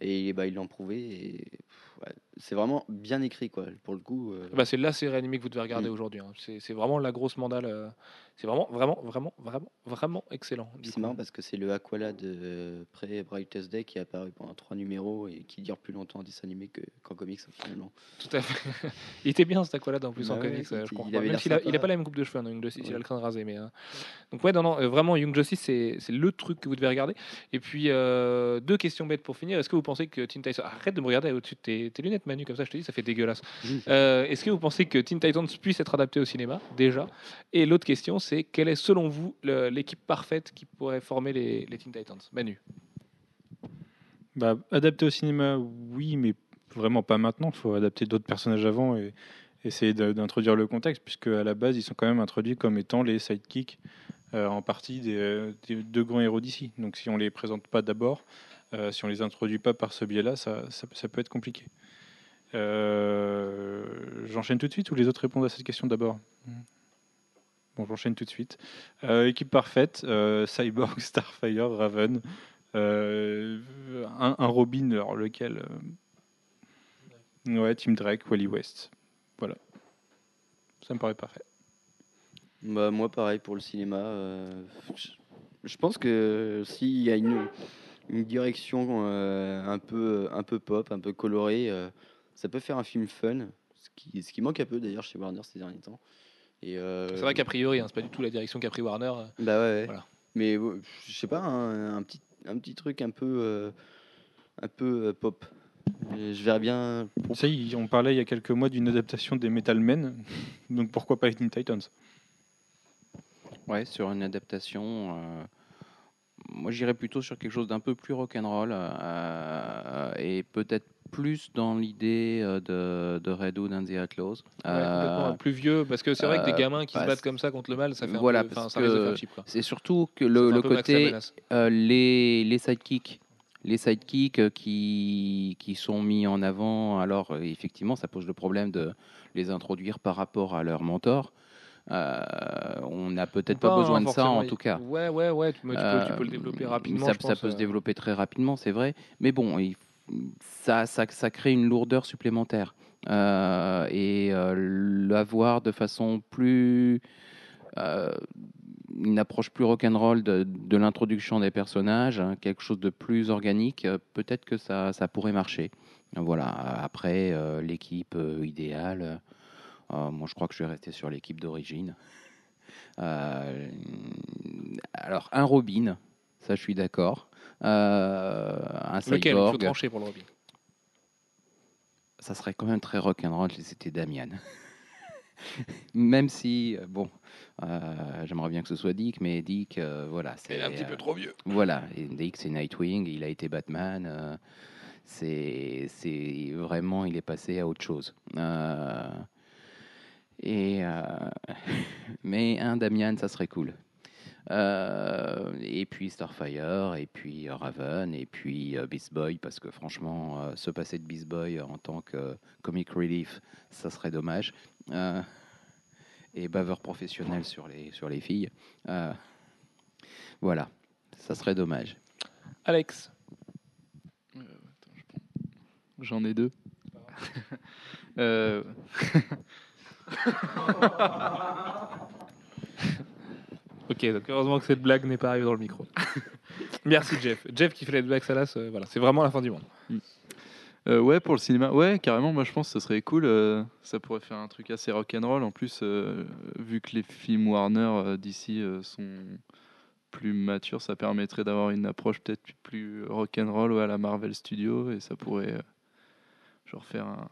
et bah, ils l'ont prouvé. Et pff, ouais, c'est vraiment bien écrit, quoi. Pour le coup. euh, Bah, c'est la série animée que vous devez regarder Mm. aujourd'hui. hein. C'est vraiment la grosse mandale. euh, c'est vraiment, vraiment, vraiment, vraiment, vraiment excellent. c'est marrant parce que c'est le Aqualad euh, pré-Brightest Day qui est apparu pendant trois numéros et qui dure plus longtemps en dessin animé que- qu'en comics finalement. Tout à fait. il était bien cet Aqualad en plus Bah en ouais, comics. je il avait pas. Même s'il a, il a sympa. pas la même coupe de cheveux hein, dans Young Justice, il a le crâne rasé. Mais, euh, Donc ouais, non, non, vraiment Young Justice, c'est c'est le truc que vous devez regarder. Et puis deux questions bêtes pour finir. Est-ce que vous pensez que Teen Titans arrête de me regarder au-dessus de tes, tes lunettes, Manu, comme ça, je te dis, ça fait dégueulasse. Euh, Est-ce que vous pensez que Teen Titans puisse être adapté au cinéma déjà? Et l'autre question, c'est quelle est selon vous l'équipe parfaite qui pourrait former les, les Teen Titans? Manu. Bah, adapté au cinéma, oui, mais vraiment pas maintenant. Il faut adapter d'autres personnages avant et essayer d'introduire le contexte, puisque à la base, ils sont quand même introduits comme étant les sidekicks euh, en partie des, des deux grands héros d'ici. Donc si on les présente pas d'abord, euh, si on les introduit pas par ce biais-là, ça, ça- ça peut être compliqué. Euh, j'enchaîne tout de suite ou les autres répondent à cette question d'abord? Bon, j'enchaîne tout de suite. Euh, équipe parfaite, euh, Cyborg, Starfire, Raven. Un, Robin, alors lequel Ouais, Team Drake, Wally West. Voilà. Ça me paraît parfait. Bah, moi, pareil pour le cinéma. je, pense que s'il y a une, une direction un, peu, un peu pop, un peu colorée, ça peut faire un film fun. Ce qui, ce qui manque un peu d'ailleurs chez Warner ces derniers temps. Et, euh, C'est vrai qu'a priori, hein, c'est pas du tout la direction qu'a pris Warner. euh. Bah ouais, ouais. Voilà. Mais je sais pas, un, un petit, un petit truc un peu, euh, un peu euh, pop. Et je verrais bien. Ça y est, on parlait il y a quelques mois d'une adaptation des Metal Men, donc pourquoi pas les Teen Titans? Ouais, sur une adaptation. Moi, j'irais plutôt sur quelque chose d'un peu plus rock'n'roll euh, et peut-être plus dans l'idée euh, de, de Red Hood and the Outlaws. Ouais, Euh, plus vieux, parce que c'est vrai que des euh, gamins qui se battent comme ça contre le mal, ça fait un Voilà, peu, enfin, parce ça que faire cheap. quoi. C'est surtout que le, un le peu côté les, les sidekicks. Les sidekicks qui, qui sont mis en avant, alors effectivement, ça pose le problème de les introduire par rapport à leur mentor. Euh, on n'a peut-être pas, Pas, besoin hein, de ça, en tout cas. Ouais, ouais, ouais, tu, peux, tu peux le Euh, développer rapidement. Ça, je ça pense, peut se euh. développer très rapidement, c'est vrai. Mais bon, il- ça, ça, ça crée une lourdeur supplémentaire. Et l'avoir de façon plus. une approche plus rock'n'roll de, de l'introduction des personnages, hein, quelque chose de plus organique, euh, peut-être que ça, ça pourrait marcher. Voilà. Après, euh, l'équipe euh, idéale, moi je crois que je vais rester sur l'équipe d'origine. Euh, alors, un Robin, ça je suis d'accord. Euh, un Lequel? Il faut cyborg, trancher pour le Robin. ça serait quand même très rock'n'roll si c'était Damian. même si, euh, bon, euh, j'aimerais bien que ce soit Dick, mais Dick, euh, voilà. c'est euh, trop vieux. Voilà, et Dick c'est Nightwing, il a été Batman. euh, c'est, c'est vraiment, il est passé à autre chose. Euh, et euh, mais un Damian, ça serait cool. Euh, et puis Starfire, et puis euh, Raven, et puis Beast Boy, parce que franchement, euh, se passer de Beast Boy en tant que comic relief, ça serait dommage. Euh, et baveur professionnel sur les, sur les filles. Euh, voilà, ça serait dommage. Alex, J'en ai deux. Euh, ok, donc heureusement que cette blague n'est pas arrivée dans le micro. Merci Jeff. Jeff qui fait les blagues salaces, euh, c'est vraiment la fin du monde. euh, ouais, pour le cinéma, ouais, carrément, moi je pense que ce serait cool. euh, ça pourrait faire un truc assez rock'n'roll. En plus, euh, vu que les films Warner d'ici sont plus matures, ça permettrait d'avoir une approche peut-être plus rock'n'roll ouais, à la Marvel Studios et ça pourrait euh, genre faire un,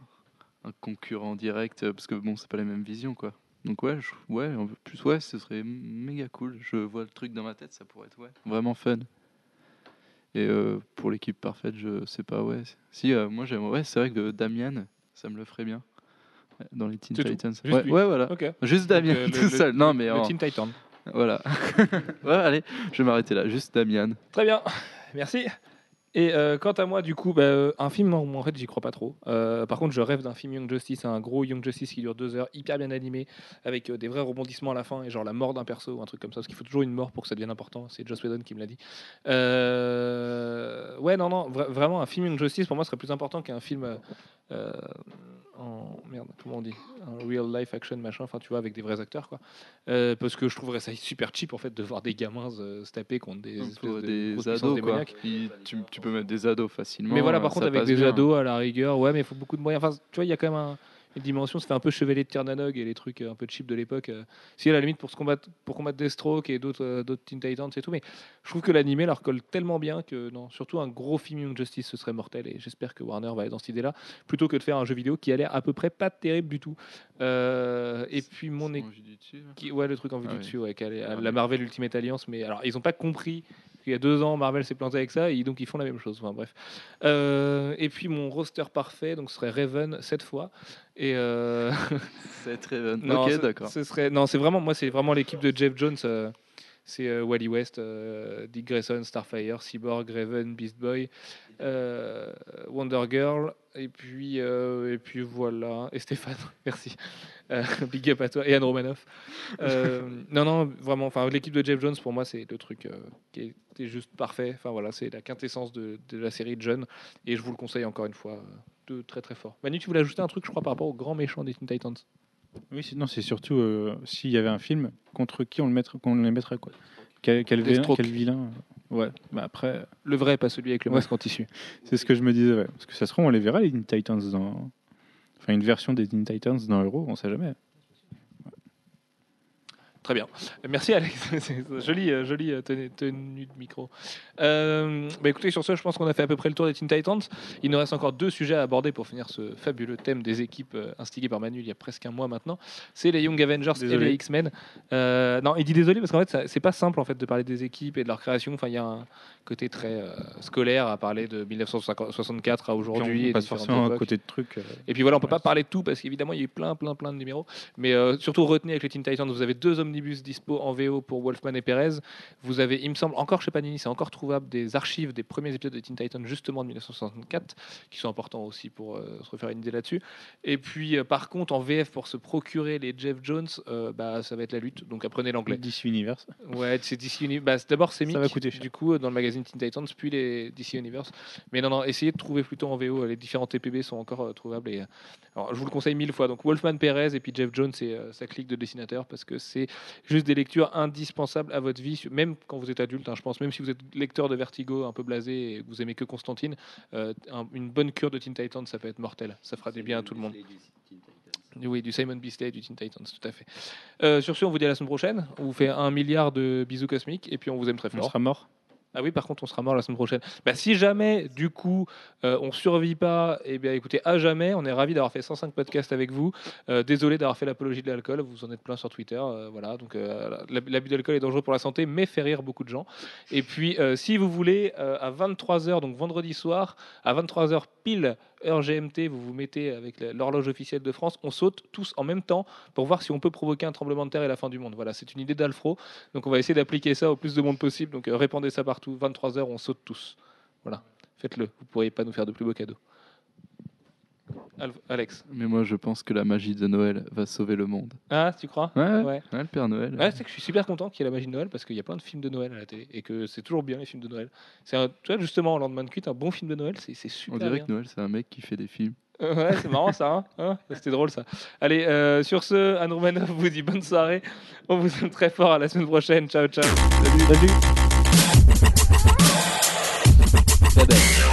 un concurrent direct euh, parce que bon, c'est pas les mêmes visions quoi. Donc ouais, je- ouais, en plus ouais, ce serait méga cool. Je vois le truc dans ma tête, ça pourrait être ouais, vraiment fun. Et euh, pour l'équipe parfaite, je sais pas, ouais. Si, euh, moi j'aime. Ouais, c'est vrai que Damian, ça me le ferait bien. Dans les Teen tout Titans. Ouais, ouais, voilà. Ok. Juste Donc, Damian euh, le- tout le- seul. Non, mais Le en- Teen Titan. voilà. ouais, allez, je vais m'arrêter là. Juste Damian. Très bien, merci. Et euh, quant à moi, du coup, bah, euh, un film, en fait, j'y crois pas trop. Euh, par contre, je rêve d'un film Young Justice, un gros Young Justice qui dure deux heures, hyper bien animé, avec des vrais rebondissements à la fin, et genre la mort d'un perso, ou un truc comme ça, parce qu'il faut toujours une mort pour que ça devienne important. C'est Joss Whedon qui me l'a dit. Ouais, non, non, vra- vraiment, un film Young Justice, pour moi, serait plus important qu'un film en. Merde, comment on dit Un real life action, machin, enfin, tu vois, avec des vrais acteurs, quoi. Euh, parce que je trouverais ça super cheap, en fait, de voir des gamins euh, se taper contre des, de des ados, quoi. Puis tu, tu peux mettre des ados facilement. Mais voilà, par contre, ça avec des bien. ados à la rigueur, ouais, mais il faut beaucoup de moyens. Enfin, tu vois, il y a quand même un- dimension, ça fait un peu chevalier de Tirnanog et les trucs euh, un peu cheap de l'époque. euh. Si, à la limite, pour, se combattre, pour combattre Deathstroke et d'autres euh, d'autres Teen Titans et tout, mais je trouve que l'animé leur colle tellement bien que, non, surtout un gros film Young Justice, ce serait mortel et j'espère que Warner va aller dans cette idée-là, plutôt que de faire un jeu vidéo qui a l'air à peu près pas terrible du tout. Euh, et puis, mon é- qui- ouais, le truc en vue Ah du oui. dessus, ouais, qui Ah la. Marvel Ultimate Alliance, mais alors ils n'ont pas compris qu'il y a deux ans Marvel s'est planté avec ça, et donc ils font la même chose. Enfin bref. Euh, et puis mon roster parfait, donc ce serait Raven cette fois. Et euh, C'est très bon. non, ok, d'accord. Ce serait non, c'est vraiment moi, c'est vraiment l'équipe de Jeff Jones. euh, c'est euh, Wally West, euh, Dick Grayson, Starfire, Cyborg, Raven, Beast Boy, euh, Wonder Girl, et puis euh, et puis voilà. Et Stéphane, merci. Euh, big up à toi et Anne Romanoff. Non, non, vraiment. Enfin, l'équipe de Jeff Jones pour moi c'est le truc qui était juste parfait. Enfin voilà, c'est la quintessence de, de la série de jeunes et je vous le conseille encore une fois de très très fort. Manu, tu voulais ajouter un truc, je crois, par rapport au grand méchant des Teen Titans? Oui, c'est- non, c'est surtout s'il y avait un film contre qui on le mettrait, qu'on les mettrait quoi. Quel, quel vilain, Deathstroke. quel vilain, Ouais. Bah après, Le vrai, pas celui avec le Ouais. masque en tissu. c'est ce que je me disais. Ouais. Parce que ça se trouve, on les verra les Teen Titans dans. Enfin, une version des Teen Titans dans Euro, on sait jamais. Très bien. Merci Alex. C'est joli, euh, euh, tenue, de micro. Euh, bah écoutez, sur ce, je pense qu'on a fait à peu près le tour des Teen Titans. Il nous reste encore deux sujets à aborder pour finir ce fabuleux thème des équipes instigées par Manu il y a presque un mois maintenant. C'est les Young Avengers et les X-Men. Euh, non, il dit désolé parce qu'en fait, c'est pas simple en fait de parler des équipes et de leur création. Enfin, il y a un côté très euh, scolaire à parler de 1964 à aujourd'hui. différentes forcément à côté de trucs. Et puis voilà, on peut pas parler de tout parce qu'évidemment il y a eu plein, plein, plein de numéros. Mais surtout retenez avec les Teen Titans, vous avez deux omnibus dispo en VO pour Wolfman et Perez. Vous avez, il me semble, encore chez Panini, c'est encore trouvable des archives des premiers épisodes de Teen Titans justement de 1964, qui sont importants aussi pour euh, se refaire une idée là-dessus. Et puis euh, par contre en VF pour se procurer les Jeff Jones, euh, bah ça va être la lutte. Donc apprenez l'anglais. DC Universe. Ouais, c'est DC Universe. Bah, c'est d'abord c'est Ça Mick, va coûter cher. du coup, dans le magazine Teen Titans, puis les DC Universe. Mais non, non, essayez de trouver plutôt en VO. Les différents TPB sont encore trouvables. Et, alors, je vous le conseille mille fois. Donc, Wolfman Perez et puis Jeff Jones et euh, sa clique de dessinateurs, parce que c'est juste des lectures indispensables à votre vie, même quand vous êtes adulte. hein, je pense, même si vous êtes lecteur de Vertigo, un peu blasé et que vous aimez que Constantine, euh, un- une bonne cure de Teen Titans, ça peut être mortel. Ça fera des biens à tout le monde. Oui, du Simon Bisley et du Teen Titans, tout à fait. Euh, sur ce, on vous dit à la semaine prochaine. On vous fait un milliard de bisous cosmiques et puis on vous aime très On fort. sera mort. Ah oui, par contre, on sera mort la semaine prochaine. Bah, si jamais, du coup, euh, on survit pas, eh bien, écoutez, à jamais, on est ravis d'avoir fait 105 podcasts avec vous. Euh, désolé d'avoir fait l'apologie de l'alcool, vous en êtes plein sur Twitter. euh, voilà, donc euh, la- l'abus d'alcool est dangereux pour la santé, mais fait rire beaucoup de gens. Et puis, si vous voulez, à 23h, donc vendredi soir, à 23h pile, heure GMT, vous vous mettez avec l'horloge officielle de France, on saute tous en même temps pour voir si on peut provoquer un tremblement de terre et la fin du monde. Voilà, c'est une idée d'Alfro. Donc on va essayer d'appliquer ça au plus de monde possible. Donc euh, répandez ça partout. 23h, on saute tous. Voilà, faites-le. Vous pourriez pas nous faire de plus beaux cadeaux. Alex. Mais moi, je pense que la magie de Noël va sauver le monde. Ah, tu crois? Ouais, ouais. Le Père Noël. Ouais, c'est que je suis super content qu'il y ait la magie de Noël parce qu'il y a plein de films de Noël à la télé et que c'est toujours bien les films de Noël. C'est tu vois justement en lendemain de cuite, un bon film de Noël, c'est super On dirait bien. que Noël, c'est un mec qui fait des films. Euh, Ouais, c'est marrant ça. Hein Hein C'était drôle ça. Allez, euh, sur ce, Anne Romanoff vous dit bonne soirée. On vous aime très fort. À la semaine prochaine. Ciao, ciao. Salut. Salut.